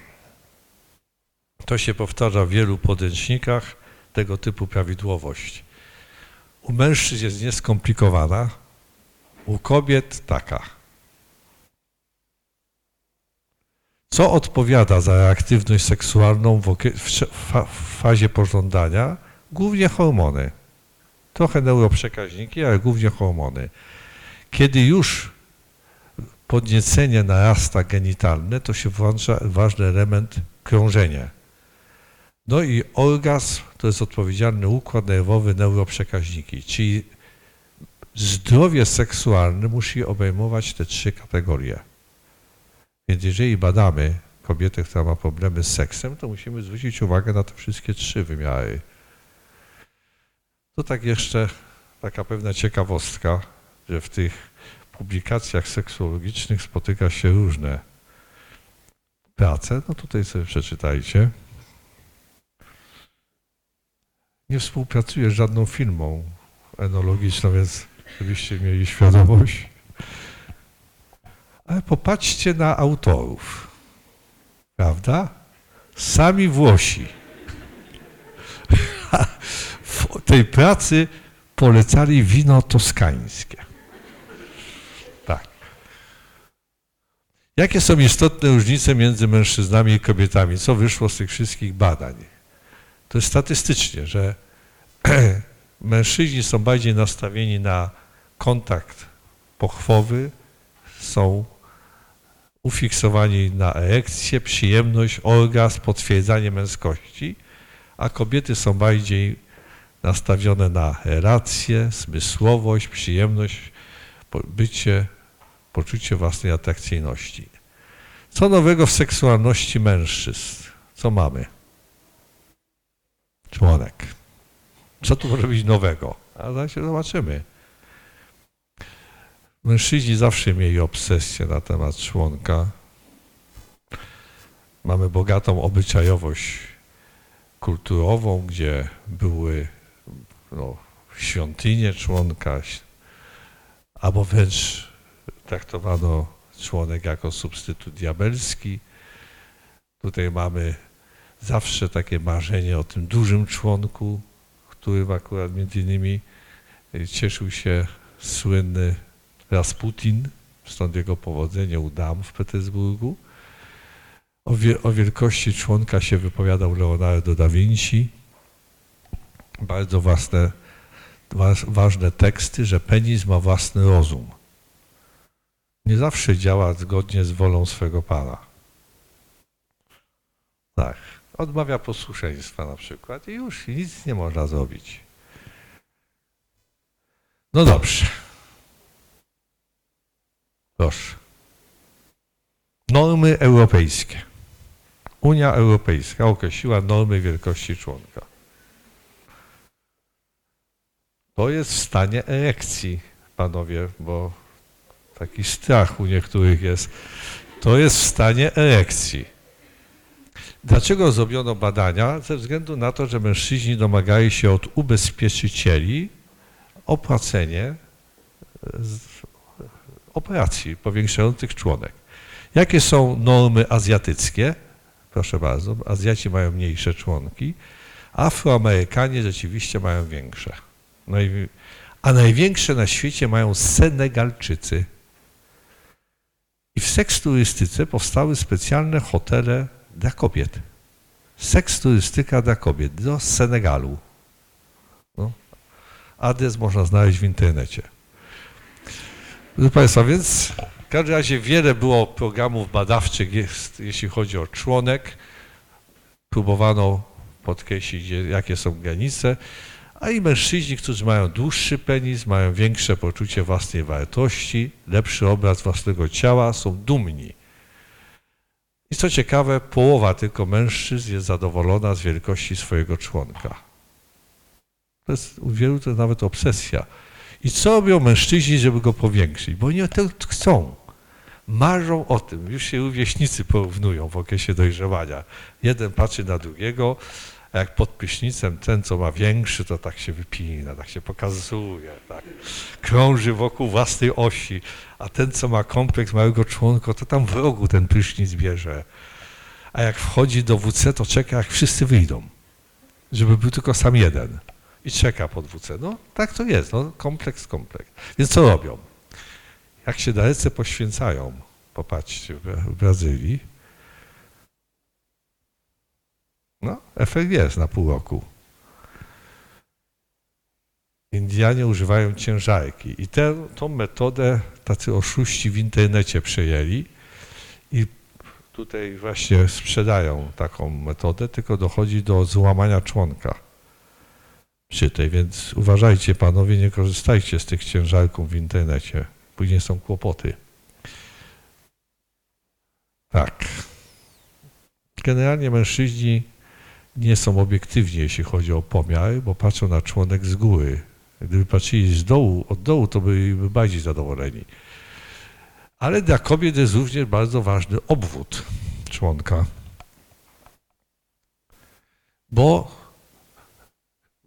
To się powtarza w wielu podręcznikach, tego typu prawidłowość. U mężczyzn jest nieskomplikowana, u kobiet taka. Co odpowiada za reaktywność seksualną w, w fazie pożądania? Głównie hormony. Trochę neuroprzekaźniki, ale głównie hormony. Kiedy już podniecenie narasta genitalne, to się włącza ważny element krążenie. No i orgazm to jest odpowiedzialny układ nerwowy, neuroprzekaźniki, czyli zdrowie seksualne musi obejmować te trzy kategorie. Więc jeżeli badamy kobietę, która ma problemy z seksem, to musimy zwrócić uwagę na te wszystkie trzy wymiary. To tak jeszcze taka pewna ciekawostka, że w tych publikacjach seksuologicznych spotyka się różne prace. No tutaj sobie przeczytajcie. Nie współpracuję z żadną firmą enologiczną, więc żebyście mieli świadomość. Ale popatrzcie na autorów. Prawda? Sami Włosi. W tej pracy polecali wino toskańskie. Tak. Jakie są istotne różnice między mężczyznami i kobietami? Co wyszło z tych wszystkich badań? To jest statystycznie, że [clears throat] mężczyźni są bardziej nastawieni na kontakt pochwowy, są ufiksowani na erekcję, przyjemność, orgazm, potwierdzanie męskości, a kobiety są bardziej nastawione na relacje, zmysłowość, przyjemność, bycie, poczucie własnej atrakcyjności. Co nowego w seksualności mężczyzn? Co mamy? Członek. Co tu może być nowego? A zaraz się zobaczymy. Mężczyźni zawsze mieli obsesję na temat członka. Mamy bogatą obyczajowość kulturową, gdzie były no, świątynie członka, albo wręcz traktowano członek jako substytut diabelski. Tutaj mamy zawsze takie marzenie o tym dużym członku, którym akurat między innymi cieszył się słynny Rasputin, stąd jego powodzenie u dam w Petersburgu. O, wie, o wielkości członka się wypowiadał Leonardo da Vinci. Bardzo waż, ważne teksty, że penis ma własny rozum. Nie zawsze działa zgodnie z wolą swego pana. Tak. Odmawia posłuszeństwa na przykład i już nic nie można zrobić. No dobrze. Proszę. Normy europejskie. Unia Europejska określiła normy wielkości członka. To jest w stanie erekcji, panowie, bo taki strach u niektórych jest. To jest w stanie erekcji. Dlaczego zrobiono badania? Ze względu na to, że mężczyźni domagali się od ubezpieczycieli opłacenie operacji powiększających członek. Jakie są normy azjatyckie? Proszę bardzo, Azjaci mają mniejsze członki, Afroamerykanie rzeczywiście mają większe. No i, a największe na świecie mają Senegalczycy. I w seks turystyce powstały specjalne hotele dla kobiet. Seks turystyka dla kobiet do Senegalu. No. Adres można znaleźć w internecie. Proszę Państwa, więc w każdym razie wiele było programów badawczych, jest, jeśli chodzi o członek. Próbowano podkreślić, jakie są granice, a i mężczyźni, którzy mają dłuższy penis, mają większe poczucie własnej wartości, lepszy obraz własnego ciała, są dumni. I co ciekawe, połowa tylko mężczyzn jest zadowolona z wielkości swojego członka. To jest u wielu to nawet obsesja. I co robią mężczyźni, żeby go powiększyć? Bo oni to chcą. Marzą o tym. Już się rówieśnicy porównują w okresie dojrzewania. Jeden patrzy na drugiego, a jak pod prysznicem ten, co ma większy, to tak się wypina, tak się pokazuje, tak. krąży wokół własnej osi, a ten, co ma kompleks małego członka, to tam w rogu ten prysznic bierze. A jak wchodzi do WC, to czeka, jak wszyscy wyjdą, żeby był tylko sam jeden i czeka pod WC. No tak to jest, no, kompleks, kompleks. Więc co robią? Jak się dalece poświęcają, popatrzcie, w Brazylii, no, efekt jest na pół roku. Indianie używają ciężarki i tę, metodę tacy oszuści w internecie przejęli i tutaj właśnie sprzedają taką metodę, tylko dochodzi do złamania członka przy tej, więc uważajcie panowie, nie korzystajcie z tych ciężarków w internecie. Później są kłopoty. Tak. Generalnie mężczyźni nie są obiektywni, jeśli chodzi o pomiar, bo patrzą na członek z góry. Gdyby patrzyli z dołu, od dołu, to byliby bardziej zadowoleni. Ale dla kobiet jest również bardzo ważny obwód członka, bo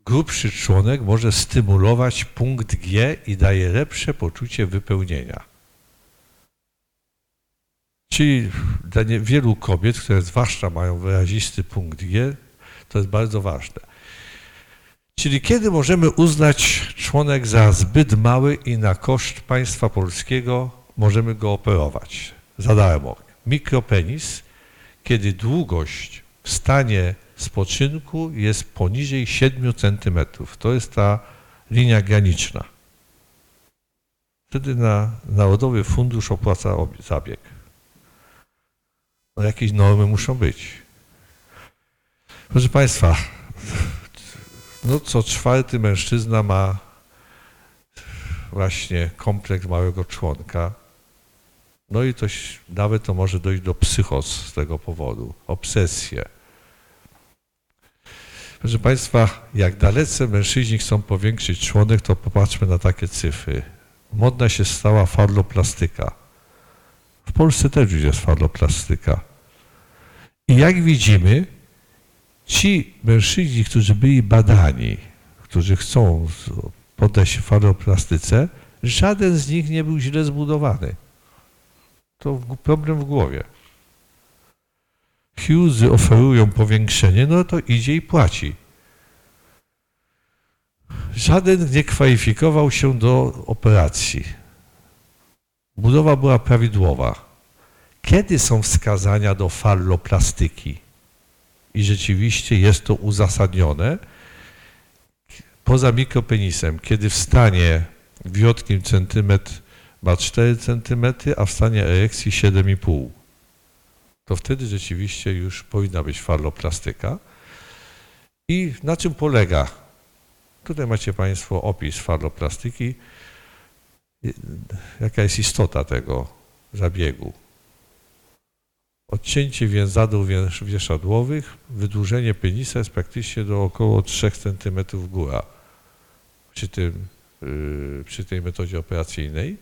grubszy członek może stymulować punkt G i daje lepsze poczucie wypełnienia. Czyli dla wielu kobiet, które zwłaszcza mają wyrazisty punkt G, to jest bardzo ważne. Czyli kiedy możemy uznać członek za zbyt mały i na koszt państwa polskiego możemy go operować za darmo. Mikropenis, kiedy długość w stanie spoczynku jest poniżej 7 cm. To jest ta linia graniczna. Wtedy na Narodowy Fundusz opłaca zabieg. No jakieś normy muszą być. Proszę Państwa, no co czwarty mężczyzna ma właśnie kompleks małego członka. No i to, nawet to może dojść do psychos z tego powodu, obsesję. Proszę Państwa, jak dalece mężczyźni chcą powiększyć członek, to popatrzmy na takie cyfry. Modna się stała farloplastyka. W Polsce też już jest farloplastyka. I jak widzimy, ci mężczyźni, którzy byli badani, którzy chcą poddać się faroplastyce, żaden z nich nie był źle zbudowany. To problem w głowie. Hughesy oferują powiększenie, no to idzie i płaci. Żaden nie kwalifikował się do operacji. Budowa była prawidłowa. Kiedy są wskazania do falloplastyki? I rzeczywiście jest to uzasadnione. Poza mikropenisem, kiedy w stanie wiotkim centymetr ma 4 cm, a w stanie erekcji 7,5 to wtedy rzeczywiście już powinna być falloplastyka. I na czym polega? Tutaj macie Państwo opis falloplastyki. I- Jaka jest istota tego zabiegu? Odcięcie więzadł wiesz- wieszadłowych, wydłużenie penisa jest praktycznie do około 3 cm góra przy, tym, yy, przy tej metodzie operacyjnej.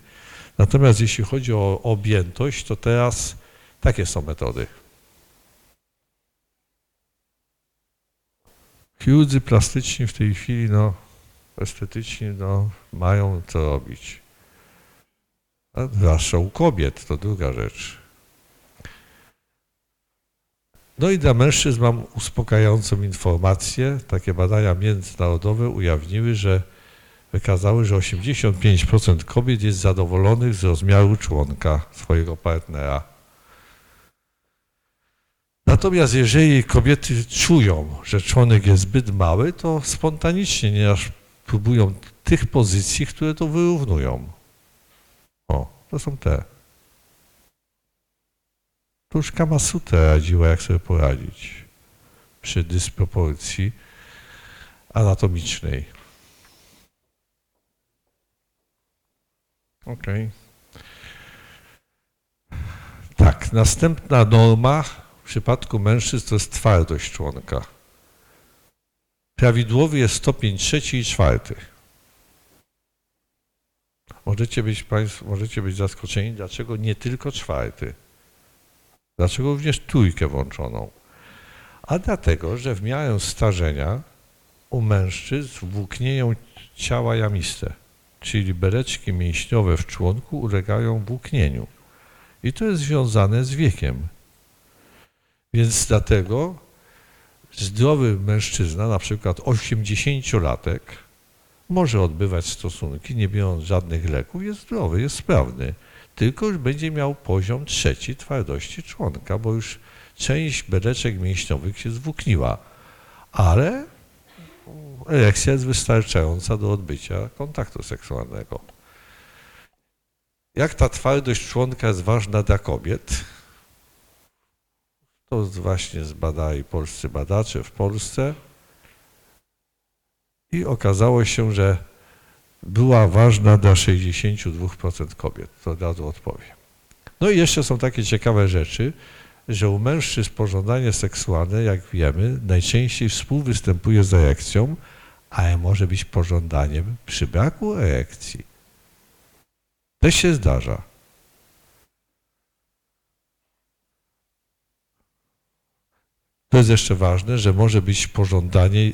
Natomiast jeśli chodzi o objętość, to teraz takie są metody. Chirurdzy plastyczni w tej chwili, no, estetyczni, no, mają co robić. A zwłaszcza u kobiet, to druga rzecz. No i dla mężczyzn mam uspokajającą informację. Takie badania międzynarodowe ujawniły, że wykazały, że 85% kobiet jest zadowolonych z rozmiaru członka swojego partnera. Natomiast jeżeli kobiety czują, że członek jest zbyt mały, to spontanicznie nieraz próbują tych pozycji, które to wyrównują. O, to są te. To już Kama radziła, jak sobie poradzić przy dysproporcji anatomicznej. Okej. Tak, następna norma w przypadku mężczyzn to jest twardość członka. Prawidłowy jest stopień trzeci i czwarty. Możecie być Państwo, możecie być zaskoczeni, dlaczego nie tylko czwarty. Dlaczego również trójkę włączoną? A dlatego, że w miarę starzenia u mężczyzn włóknieją ciała jamiste, czyli bereczki mięśniowe w członku ulegają włóknieniu. I to jest związane z wiekiem. Więc dlatego zdrowy mężczyzna, na przykład 80-latek, może odbywać stosunki, nie biorąc żadnych leków, jest zdrowy, jest sprawny. Tylko już będzie miał poziom trzeci twardości członka, bo już część bereczek mięśniowych się zwłókniła. Ale erekcja jest wystarczająca do odbycia kontaktu seksualnego. Jak ta twardość członka jest ważna dla kobiet? To właśnie zbadali polscy badacze w Polsce i okazało się, że była ważna dla 62% kobiet. To od razu odpowiem. No i jeszcze są takie ciekawe rzeczy, że u mężczyzn pożądanie seksualne, jak wiemy, najczęściej współwystępuje z erekcją, ale może być pożądaniem przy braku erekcji. Też się zdarza. To jest jeszcze ważne, że może być pożądanie,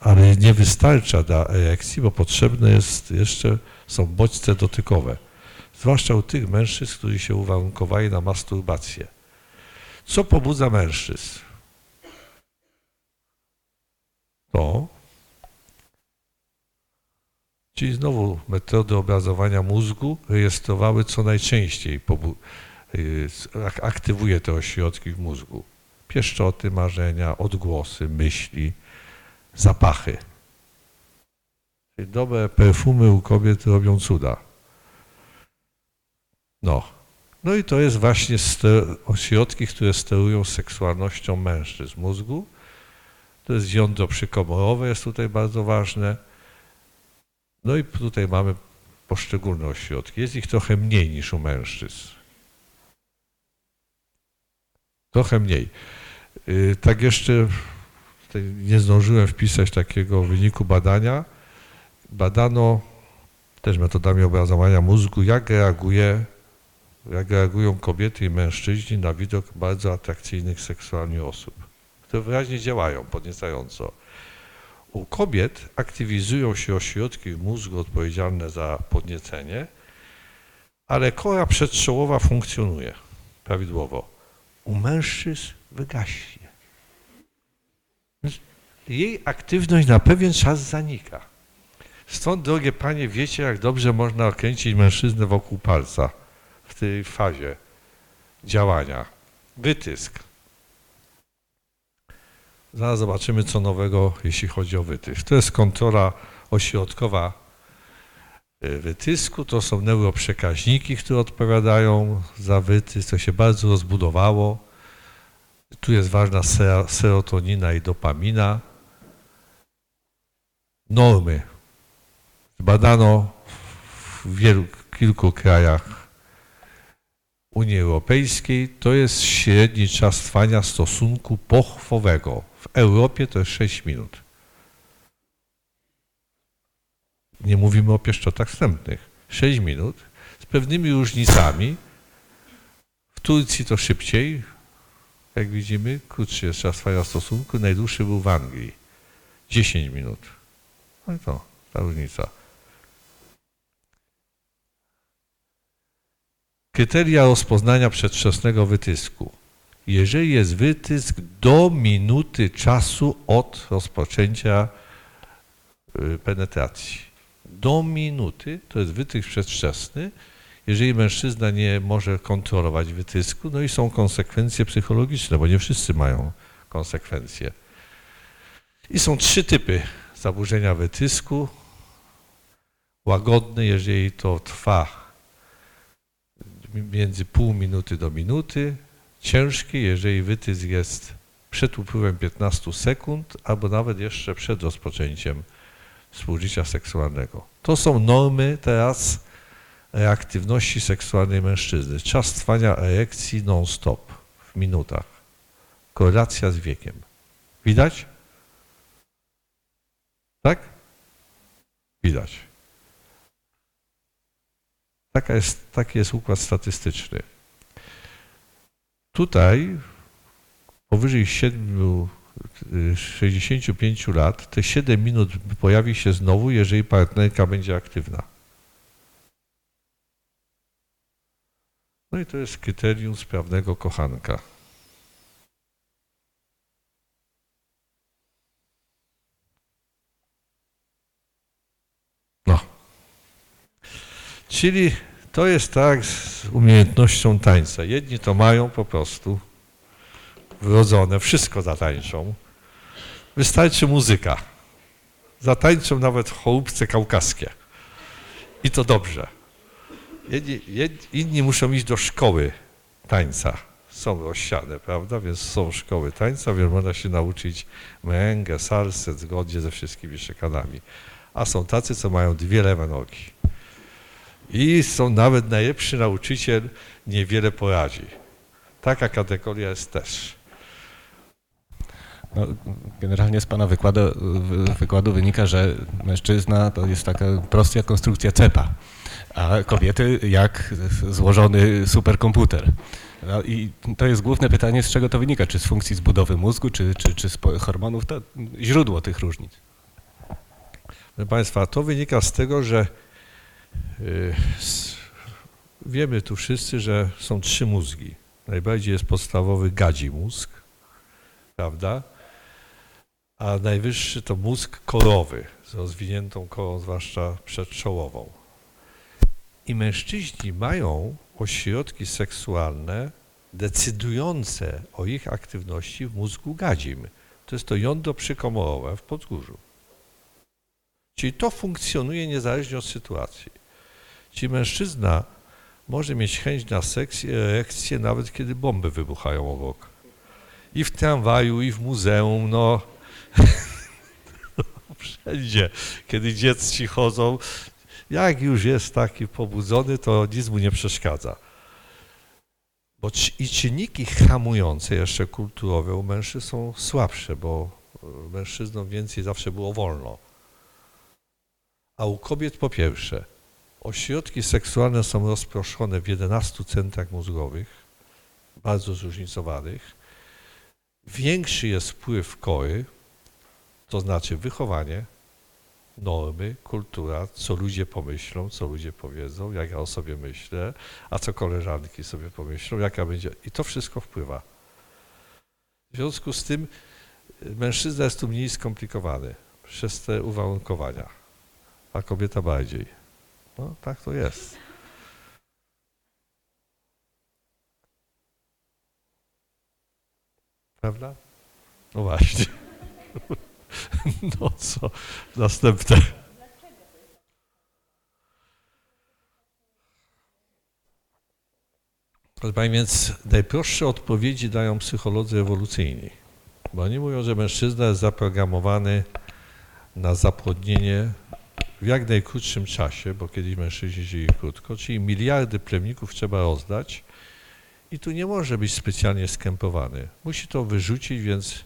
ale nie wystarcza dla erekcji, bo potrzebne jest jeszcze, są bodźce dotykowe. Zwłaszcza u tych mężczyzn, którzy się uwarunkowali na masturbację. Co pobudza mężczyzn? To, czyli znowu metody obrazowania mózgu rejestrowały co najczęściej, y, ak- aktywuje te ośrodki w mózgu. Pieszczoty, marzenia, odgłosy, myśli, zapachy. Dobre perfumy u kobiet robią cuda. No. No i to jest właśnie ośrodki, które sterują seksualnością mężczyzn mózgu. To jest jądro przykomorowe, jest tutaj bardzo ważne. No i tutaj mamy poszczególne ośrodki. Jest ich trochę mniej niż u mężczyzn. Trochę mniej. Yy, Tak jeszcze nie zdążyłem wpisać takiego wyniku badania. Badano też metodami obrazowania mózgu, jak reaguje jak reagują kobiety i mężczyźni na widok bardzo atrakcyjnych seksualnie osób, które wyraźnie działają podniecająco. U kobiet aktywizują się ośrodki w mózgu odpowiedzialne za podniecenie, ale kora przedczołowa funkcjonuje prawidłowo. U mężczyzn wygaśnie. Jej aktywność na pewien czas zanika. Stąd, drogie panie, wiecie, jak dobrze można okręcić mężczyznę wokół palca w tej fazie działania. Wytysk. Zaraz zobaczymy, co nowego, jeśli chodzi o wytysk. To jest kontrola ośrodkowa wytysku. To są neuroprzekaźniki, które odpowiadają za wytysk. To się bardzo rozbudowało. Tu jest ważna serotonina i dopamina. Normy. Badano w wielu, kilku krajach Unii Europejskiej. To jest średni czas trwania stosunku pochwowego. W Europie to jest 6 minut. Nie mówimy o pieszczotach wstępnych. 6 minut z pewnymi różnicami. W Turcji to szybciej, jak widzimy, krótszy jest czas trwania stosunku, najdłuższy był w Anglii. 10 minut. No i to, ta różnica. Kryteria rozpoznania przedwczesnego wytysku. Jeżeli jest wytysk do minuty czasu od rozpoczęcia y, penetracji. Do minuty to jest wytysk przedwczesny. Jeżeli mężczyzna nie może kontrolować wytysku, no i są konsekwencje psychologiczne, bo nie wszyscy mają konsekwencje. I są trzy typy zaburzenia wytysku. Łagodny, jeżeli to trwa między pół minuty do minuty. Ciężki, jeżeli wytysk jest przed upływem 15 sekund, albo nawet jeszcze przed rozpoczęciem współżycia seksualnego. To są normy teraz reaktywności seksualnej mężczyzny. Czas trwania erekcji non-stop w minutach. Korelacja z wiekiem. Widać? Tak? Widać. Taka jest, taki jest układ statystyczny. Tutaj powyżej 7, y, 65 lat te 7 minut pojawi się znowu, jeżeli partnerka będzie aktywna. No i to jest kryterium sprawnego kochanka. No. Czyli to jest tak z umiejętnością tańca. Jedni to mają po prostu wrodzone, wszystko zatańczą. Wystarczy muzyka. Zatańczą nawet chołupce kaukaskie. I to dobrze. Jedni, jed, inni muszą iść do szkoły tańca. Są rozsiane, prawda? Więc są szkoły tańca, więc można się nauczyć merengue, salsę zgodnie ze wszystkimi szykanami. A są tacy, co mają dwie lewe nogi. I są nawet najlepszy nauczyciel niewiele poradzi. Taka kategoria jest też. No, generalnie z Pana wykładu, wy- wykładu wynika, że mężczyzna to jest taka prostia konstrukcja cepa, a kobiety jak złożony superkomputer. No i to jest główne pytanie, z czego to wynika? Czy z funkcji zbudowy mózgu, czy, czy, czy z hormonów? To źródło tych różnic. Proszę Państwa, to wynika z tego, że y, wiemy tu wszyscy, że są trzy mózgi. Najbardziej jest podstawowy gadzi mózg, prawda? A najwyższy to mózg korowy, z rozwiniętą korą, zwłaszcza przedczołową. I mężczyźni mają ośrodki seksualne decydujące o ich aktywności w mózgu gadzim. To jest to jądro przykomorowe w podgórzu. Czyli to funkcjonuje niezależnie od sytuacji. Czyli mężczyzna może mieć chęć na seks i erekcję nawet kiedy bomby wybuchają obok. I w tramwaju, i w muzeum, no [laughs] wszędzie, kiedy dzieci chodzą, jak już jest taki pobudzony, to nic mu nie przeszkadza. Bo i czynniki hamujące, jeszcze kulturowe u mężczyzn są słabsze, bo e, mężczyznom więcej zawsze było wolno. A u kobiet po pierwsze Ośrodki seksualne są rozproszone w 11 centrach mózgowych, bardzo zróżnicowanych. Większy jest wpływ kory, to znaczy wychowanie, normy, kultura, co ludzie pomyślą, co ludzie powiedzą, jak ja o sobie myślę, a co koleżanki sobie pomyślą, jaka będzie. I to wszystko wpływa. W związku z tym y, mężczyzna jest tu mniej skomplikowany przez te uwarunkowania, a kobieta bardziej. No tak to jest. Prawda? No właśnie. [laughs] [laughs] No co? Następne. Proszę Pani, więc najprostsze odpowiedzi dają psycholodzy ewolucyjni. Bo oni mówią, że mężczyzna jest zaprogramowany na zapłodnienie w jak najkrótszym czasie, bo kiedyś mężczyźni żyli krótko, czyli miliardy plemników trzeba rozdać i tu nie może być specjalnie skępowany. Musi to wyrzucić, więc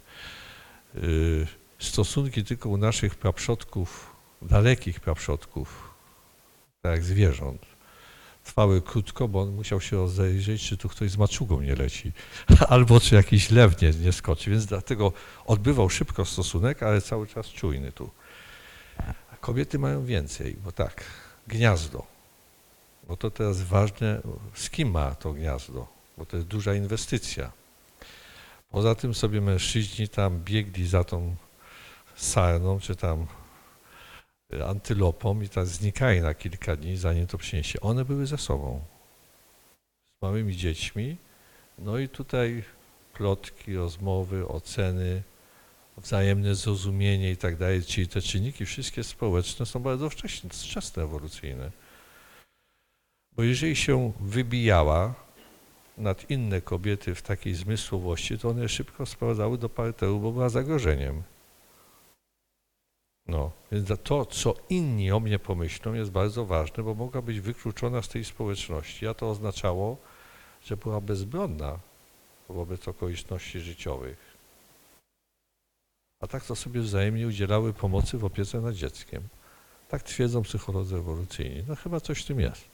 yy, stosunki tylko u naszych praprzodków, dalekich praprzodków, tak jak zwierząt, trwały krótko, bo on musiał się rozejrzeć, czy tu ktoś z maczugą nie leci, [laughs] albo czy jakiś lew nie, nie skoczy, więc dlatego odbywał szybko stosunek, ale cały czas czujny tu. A kobiety mają więcej, bo tak, gniazdo. Bo to teraz ważne, z kim ma to gniazdo, bo to jest duża inwestycja. Poza tym sobie mężczyźni tam biegli za tą sarną, czy tam y, antylopą i tak znikali na kilka dni, zanim to przyniesie. One były ze sobą, z małymi dziećmi. No i tutaj plotki, rozmowy, oceny, wzajemne zrozumienie i tak dalej, czyli te czynniki wszystkie społeczne są bardzo wcześne, wczesne, ewolucyjne. Bo jeżeli się wybijała nad inne kobiety w takiej zmysłowości, to one szybko sprowadzały do parteru, bo była zagrożeniem. No, więc to, co inni o mnie pomyślą, jest bardzo ważne, bo mogła być wykluczona z tej społeczności, a to oznaczało, że była bezbronna wobec okoliczności życiowych. A tak to sobie wzajemnie udzielały pomocy w opiece nad dzieckiem. Tak twierdzą psycholodzy ewolucyjni. No chyba coś w tym jest.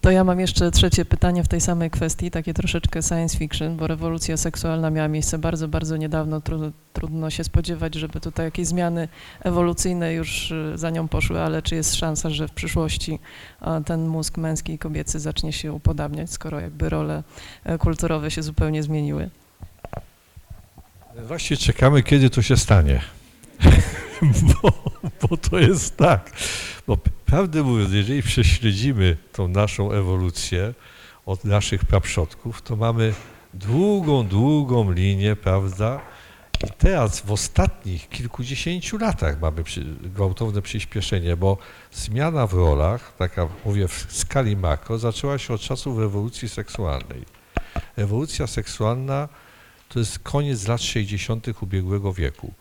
To ja mam jeszcze trzecie pytanie w tej samej kwestii, takie troszeczkę science fiction, bo rewolucja seksualna miała miejsce bardzo, bardzo niedawno. Tru, trudno się spodziewać, żeby tutaj jakieś zmiany ewolucyjne już y, za nią poszły, ale czy jest szansa, że w przyszłości ten mózg męski i kobiecy zacznie się upodabniać, skoro jakby role e, kulturowe się zupełnie zmieniły? Właśnie czekamy, kiedy to się stanie. [laughs] bo, bo to jest tak. Bo prawdę mówiąc, jeżeli prześledzimy tą naszą ewolucję od naszych praprzodków, to mamy długą, długą linię, prawda? I teraz w ostatnich kilkudziesięciu latach mamy gwałtowne przyspieszenie, bo zmiana w rolach, taka mówię w skali makro, zaczęła się od czasów rewolucji seksualnej. Rewolucja seksualna to jest koniec lat 60. ubiegłego wieku.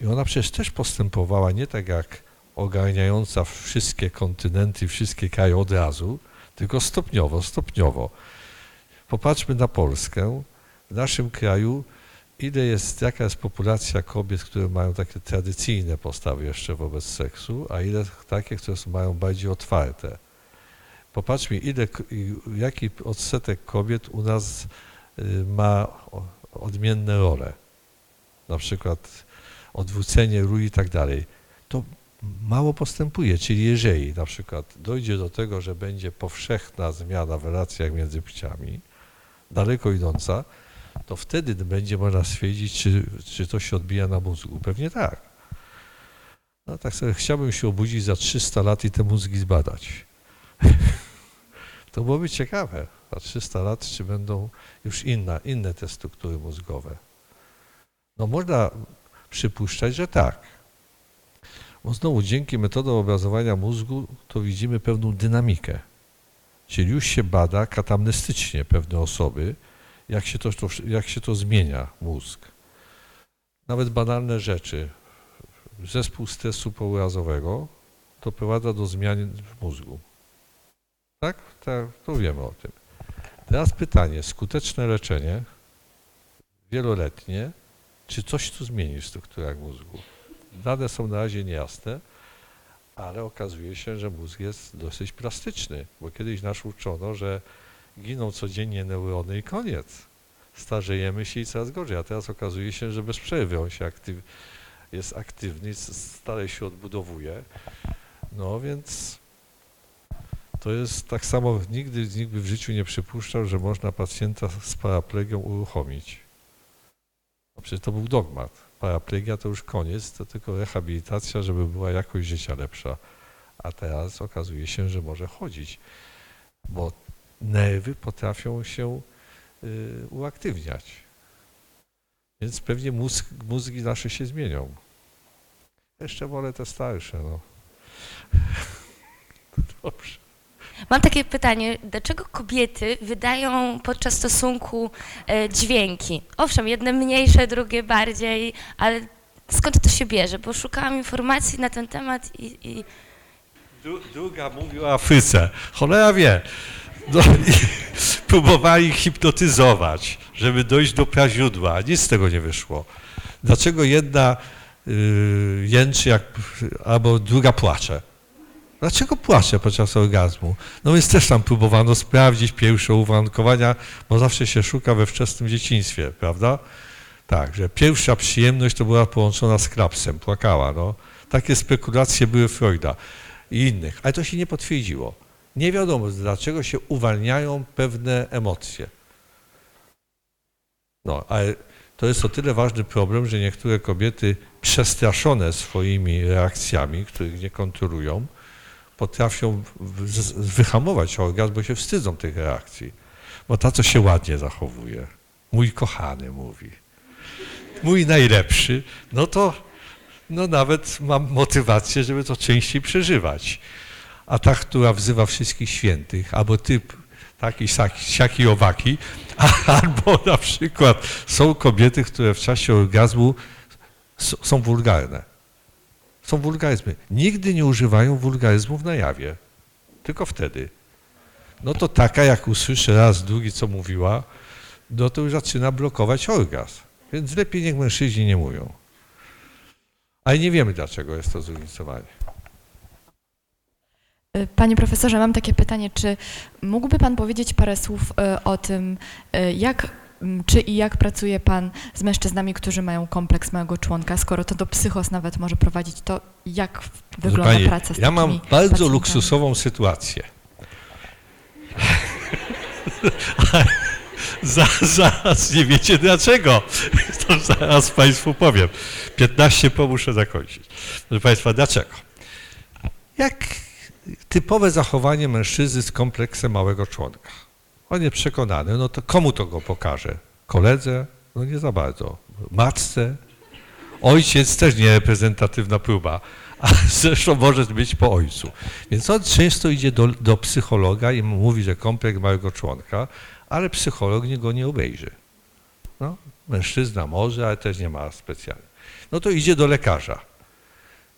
I ona przecież też postępowała nie tak jak ogarniająca wszystkie kontynenty, wszystkie kraje od razu, tylko stopniowo, stopniowo. Popatrzmy na Polskę. W naszym kraju ile jest, jaka jest populacja kobiet, które mają takie tradycyjne postawy jeszcze wobec seksu, a ile takie, które mają bardziej otwarte. Popatrzmy, ile, jaki odsetek kobiet u nas y, ma odmienne role. Na przykład odwrócenie ról i tak dalej. To mało postępuje, czyli jeżeli na przykład dojdzie do tego, że będzie powszechna zmiana w relacjach między płciami, daleko idąca, to wtedy będzie można stwierdzić, czy, czy to się odbija na mózgu. Pewnie tak. No tak sobie chciałbym się obudzić za 300 lat i te mózgi zbadać. [laughs] to byłoby ciekawe. Za 300 lat, czy będą już inna, inne te struktury mózgowe. No można przypuszczać, że tak. Bo znowu dzięki metodom obrazowania mózgu to widzimy pewną dynamikę. Czyli już się bada katamnestycznie pewne osoby, jak się to, jak się to zmienia mózg. Nawet banalne rzeczy. Zespół stresu pourazowego doprowadza do zmian w mózgu. Tak? tak? To wiemy o tym. Teraz pytanie, skuteczne leczenie wieloletnie, czy coś tu zmieni w strukturach mózgu. Dane są na razie niejasne, ale okazuje się, że mózg jest dosyć plastyczny, bo kiedyś nas uczono, że giną codziennie neurony i koniec. Starzejemy się i coraz gorzej, a teraz okazuje się, że bez przerwy on się aktyw, jest aktywny, stale się odbudowuje. No więc to jest tak samo, nigdy nikt by w życiu nie przypuszczał, że można pacjenta z paraplegią uruchomić. No przecież to był dogmat. Paraplegia to już koniec, to tylko rehabilitacja, żeby była jakość życia lepsza. A teraz okazuje się, że może chodzić, bo nerwy potrafią się y, uaktywniać. Więc pewnie mózg, mózgi nasze się zmienią. Jeszcze wolę te starsze, no. [laughs] Dobrze. Mam takie pytanie, dlaczego kobiety wydają podczas stosunku e, dźwięki? Owszem, jedne mniejsze, drugie bardziej, ale skąd to się bierze? Bo szukałam informacji na ten temat i, i Du, druga mówi o Afryce. Cholera wie. No, [laughs] próbowali hipnotyzować, żeby dojść do praźródła. Nic z tego nie wyszło. Dlaczego jedna y, jęczy, jak, albo druga płacze? Dlaczego płacze podczas orgazmu? No więc też tam próbowano sprawdzić pierwsze uwarunkowania, bo zawsze się szuka we wczesnym dzieciństwie, prawda? Tak, że pierwsza przyjemność to była połączona z klapsem, płakała. No. Takie spekulacje były Freuda i innych, ale to się nie potwierdziło. Nie wiadomo, dlaczego się uwalniają pewne emocje. No, ale to jest o tyle ważny problem, że niektóre kobiety przestraszone swoimi reakcjami, których nie kontrolują, potrafią wyhamować orgazm, bo się wstydzą tych reakcji. Bo ta, co się ładnie zachowuje, mój kochany mówi, mój najlepszy, no to no nawet mam motywację, żeby to częściej przeżywać. A ta, która wzywa wszystkich świętych, albo typ taki, siaki, owaki, [laughs] albo na przykład są kobiety, które w czasie orgazmu są wulgarne. Są wulgaryzmy. Nigdy nie używają wulgaryzmów na jawie. Tylko wtedy. No to taka, jak usłyszy raz, drugi, co mówiła, no to już zaczyna blokować orgazm. Więc lepiej niech mężczyźni nie mówią. Ale nie wiemy, dlaczego jest to zróżnicowanie. Y, Panie profesorze, mam takie pytanie, czy mógłby Pan powiedzieć parę słów y, o tym, y, jak, czy i jak pracuje Pan z mężczyznami, którzy mają kompleks małego członka, skoro to do psychos nawet może prowadzić, to jak wygląda Pani, praca z Ja mam bardzo luksusową sytuację. [laughs] Za, zaraz nie wiecie dlaczego. [laughs] To zaraz Państwu powiem. 15 po muszę zakończyć. Proszę Państwa, dlaczego? Jak typowe zachowanie mężczyzny z kompleksem małego członka. On jest przekonany, no to komu to go pokaże? Koledze? No nie za bardzo. Matce? Ojciec też nie reprezentatywna próba, a [laughs] zresztą może być po ojcu. Więc on często idzie do, do psychologa i mówi, że kompleks małego członka, ale psycholog nie- go nie obejrzy. No, mężczyzna może, ale też nie ma specjalnie. No to idzie do lekarza.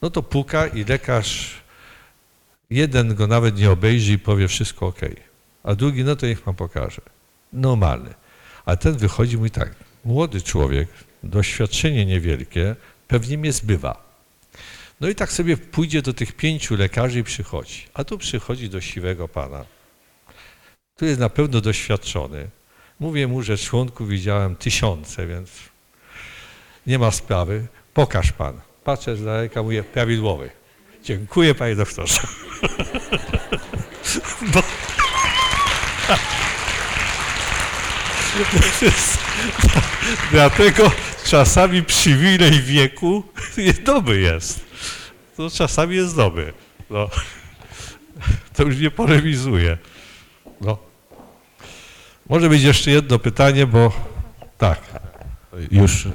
No to puka i lekarz, jeden go nawet nie obejrzy i powie wszystko ok, a drugi, no to niech pan pokaże. Normalny. A ten wychodzi mówi tak, młody człowiek, doświadczenie niewielkie, pewnie mnie zbywa. No i tak sobie pójdzie do tych pięciu lekarzy i przychodzi. A tu przychodzi do siwego pana, który jest na pewno doświadczony. Mówię mu, że członków widziałem tysiące, więc nie ma sprawy. Pokaż pan. Patrzę z daleka, mówię, prawidłowy. Dziękuję panie doktorze. [laughs] [laughs] Dlatego czasami przywilej wieku [laughs] dobry jest. To czasami jest dobry. No. [laughs] To już nie polemizuję. No. Może być jeszcze jedno pytanie, bo tak. Już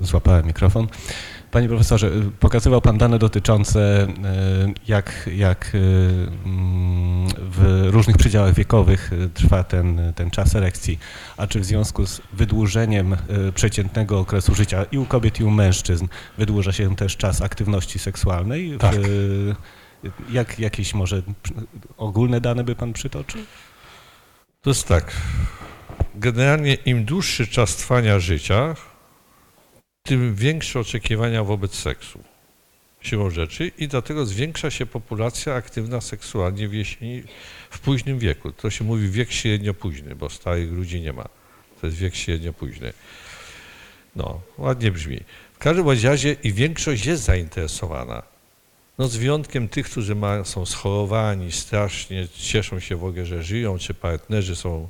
złapałem mikrofon. Panie profesorze, y, pokazywał Pan dane dotyczące y, jak, jak y, mm, w różnych przedziałach wiekowych trwa ten, ten czas erekcji, a czy w związku z wydłużeniem przeciętnego okresu życia i u kobiet i u mężczyzn wydłuża się też czas aktywności seksualnej? W- Tak. y, Jak, jakieś może ogólne dane by Pan przytoczył? To jest tak. generalnie im dłuższy czas trwania życia, tym większe oczekiwania wobec seksu. Siłą rzeczy i dlatego zwiększa się populacja aktywna seksualnie w jesieni, w późnym wieku. To się mówi wiek średnio późny, bo starych ludzi nie ma. To jest wiek średnio późny. No, ładnie brzmi. W każdym razie i większość jest zainteresowana. No z wyjątkiem tych, którzy ma, są schorowani strasznie, cieszą się w ogóle, że żyją, czy partnerzy są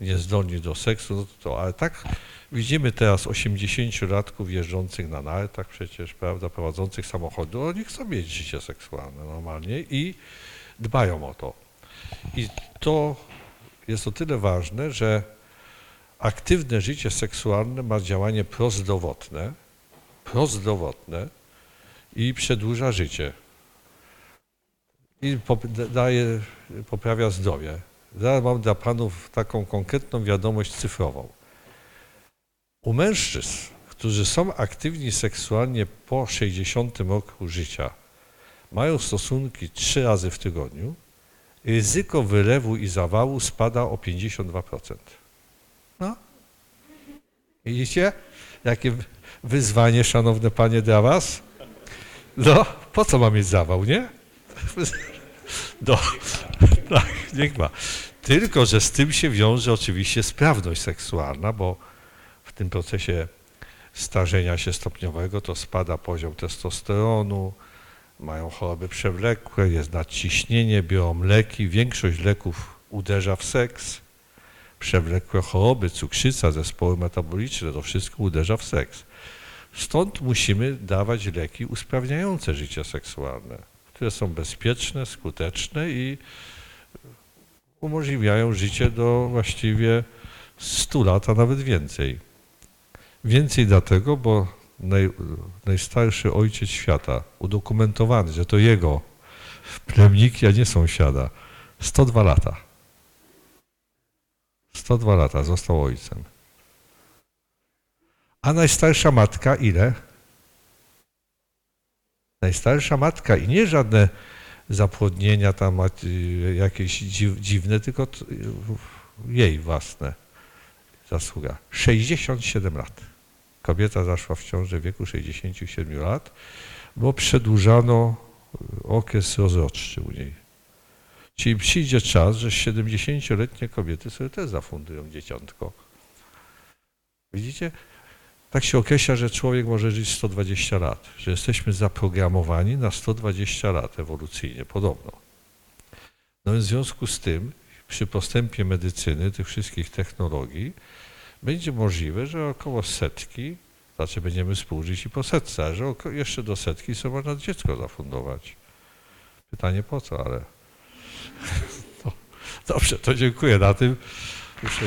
niezdolni do seksu, no to, to ale tak widzimy teraz 80-latków jeżdżących na nartach przecież, prawda, prowadzących samochody, oni chcą mieć życie seksualne normalnie i dbają o to. I to jest o tyle ważne, że aktywne życie seksualne ma działanie prozdrowotne, prozdrowotne i przedłuża życie. I daje, poprawia zdrowie. Zaraz mam dla panów taką konkretną wiadomość cyfrową. U mężczyzn, którzy są aktywni seksualnie po 60 roku życia, mają stosunki trzy razy w tygodniu, ryzyko wylewu i zawału spada o 52%. No. Widzicie? Jakie wyzwanie, szanowne panie, dla was? No, po co ma mieć zawał, nie? [laughs] No, [laughs] tak, niech ma. Tylko, że z tym się wiąże oczywiście sprawność seksualna, bo tym procesie starzenia się stopniowego to spada poziom testosteronu, mają choroby przewlekłe, jest nadciśnienie, biorą leki. Większość leków uderza w seks. Przewlekłe choroby, cukrzyca, zespoły metaboliczne, to wszystko uderza w seks. Stąd musimy dawać leki usprawniające życie seksualne, które są bezpieczne, skuteczne i umożliwiają życie do właściwie 100 lat, a nawet więcej. Więcej dlatego, bo naj, najstarszy ojciec świata, udokumentowany, że to jego plemniki, a nie sąsiada, 102 lata. 102 lata został ojcem. A najstarsza matka ile? Najstarsza matka i nie żadne zapłodnienia tam y, jakieś dziw, dziwne, tylko y, jej własne zasługa. 67 lat. Kobieta zaszła w ciążę w wieku 67 lat, bo przedłużano y, okres rozrodczy u niej. Czyli przyjdzie czas, że 70-letnie kobiety sobie też zafundują dzieciątko. Widzicie? Tak się określa, że człowiek może żyć 120 lat, że jesteśmy zaprogramowani na 120 lat ewolucyjnie, podobno. No w związku z tym, przy postępie medycyny, tych wszystkich technologii, będzie możliwe, że około setki, znaczy będziemy współżyć i po setce, a że jeszcze do setki sobie można dziecko zafundować. Pytanie po co, ale... [laughs] No, dobrze, to dziękuję na tym. Muszę.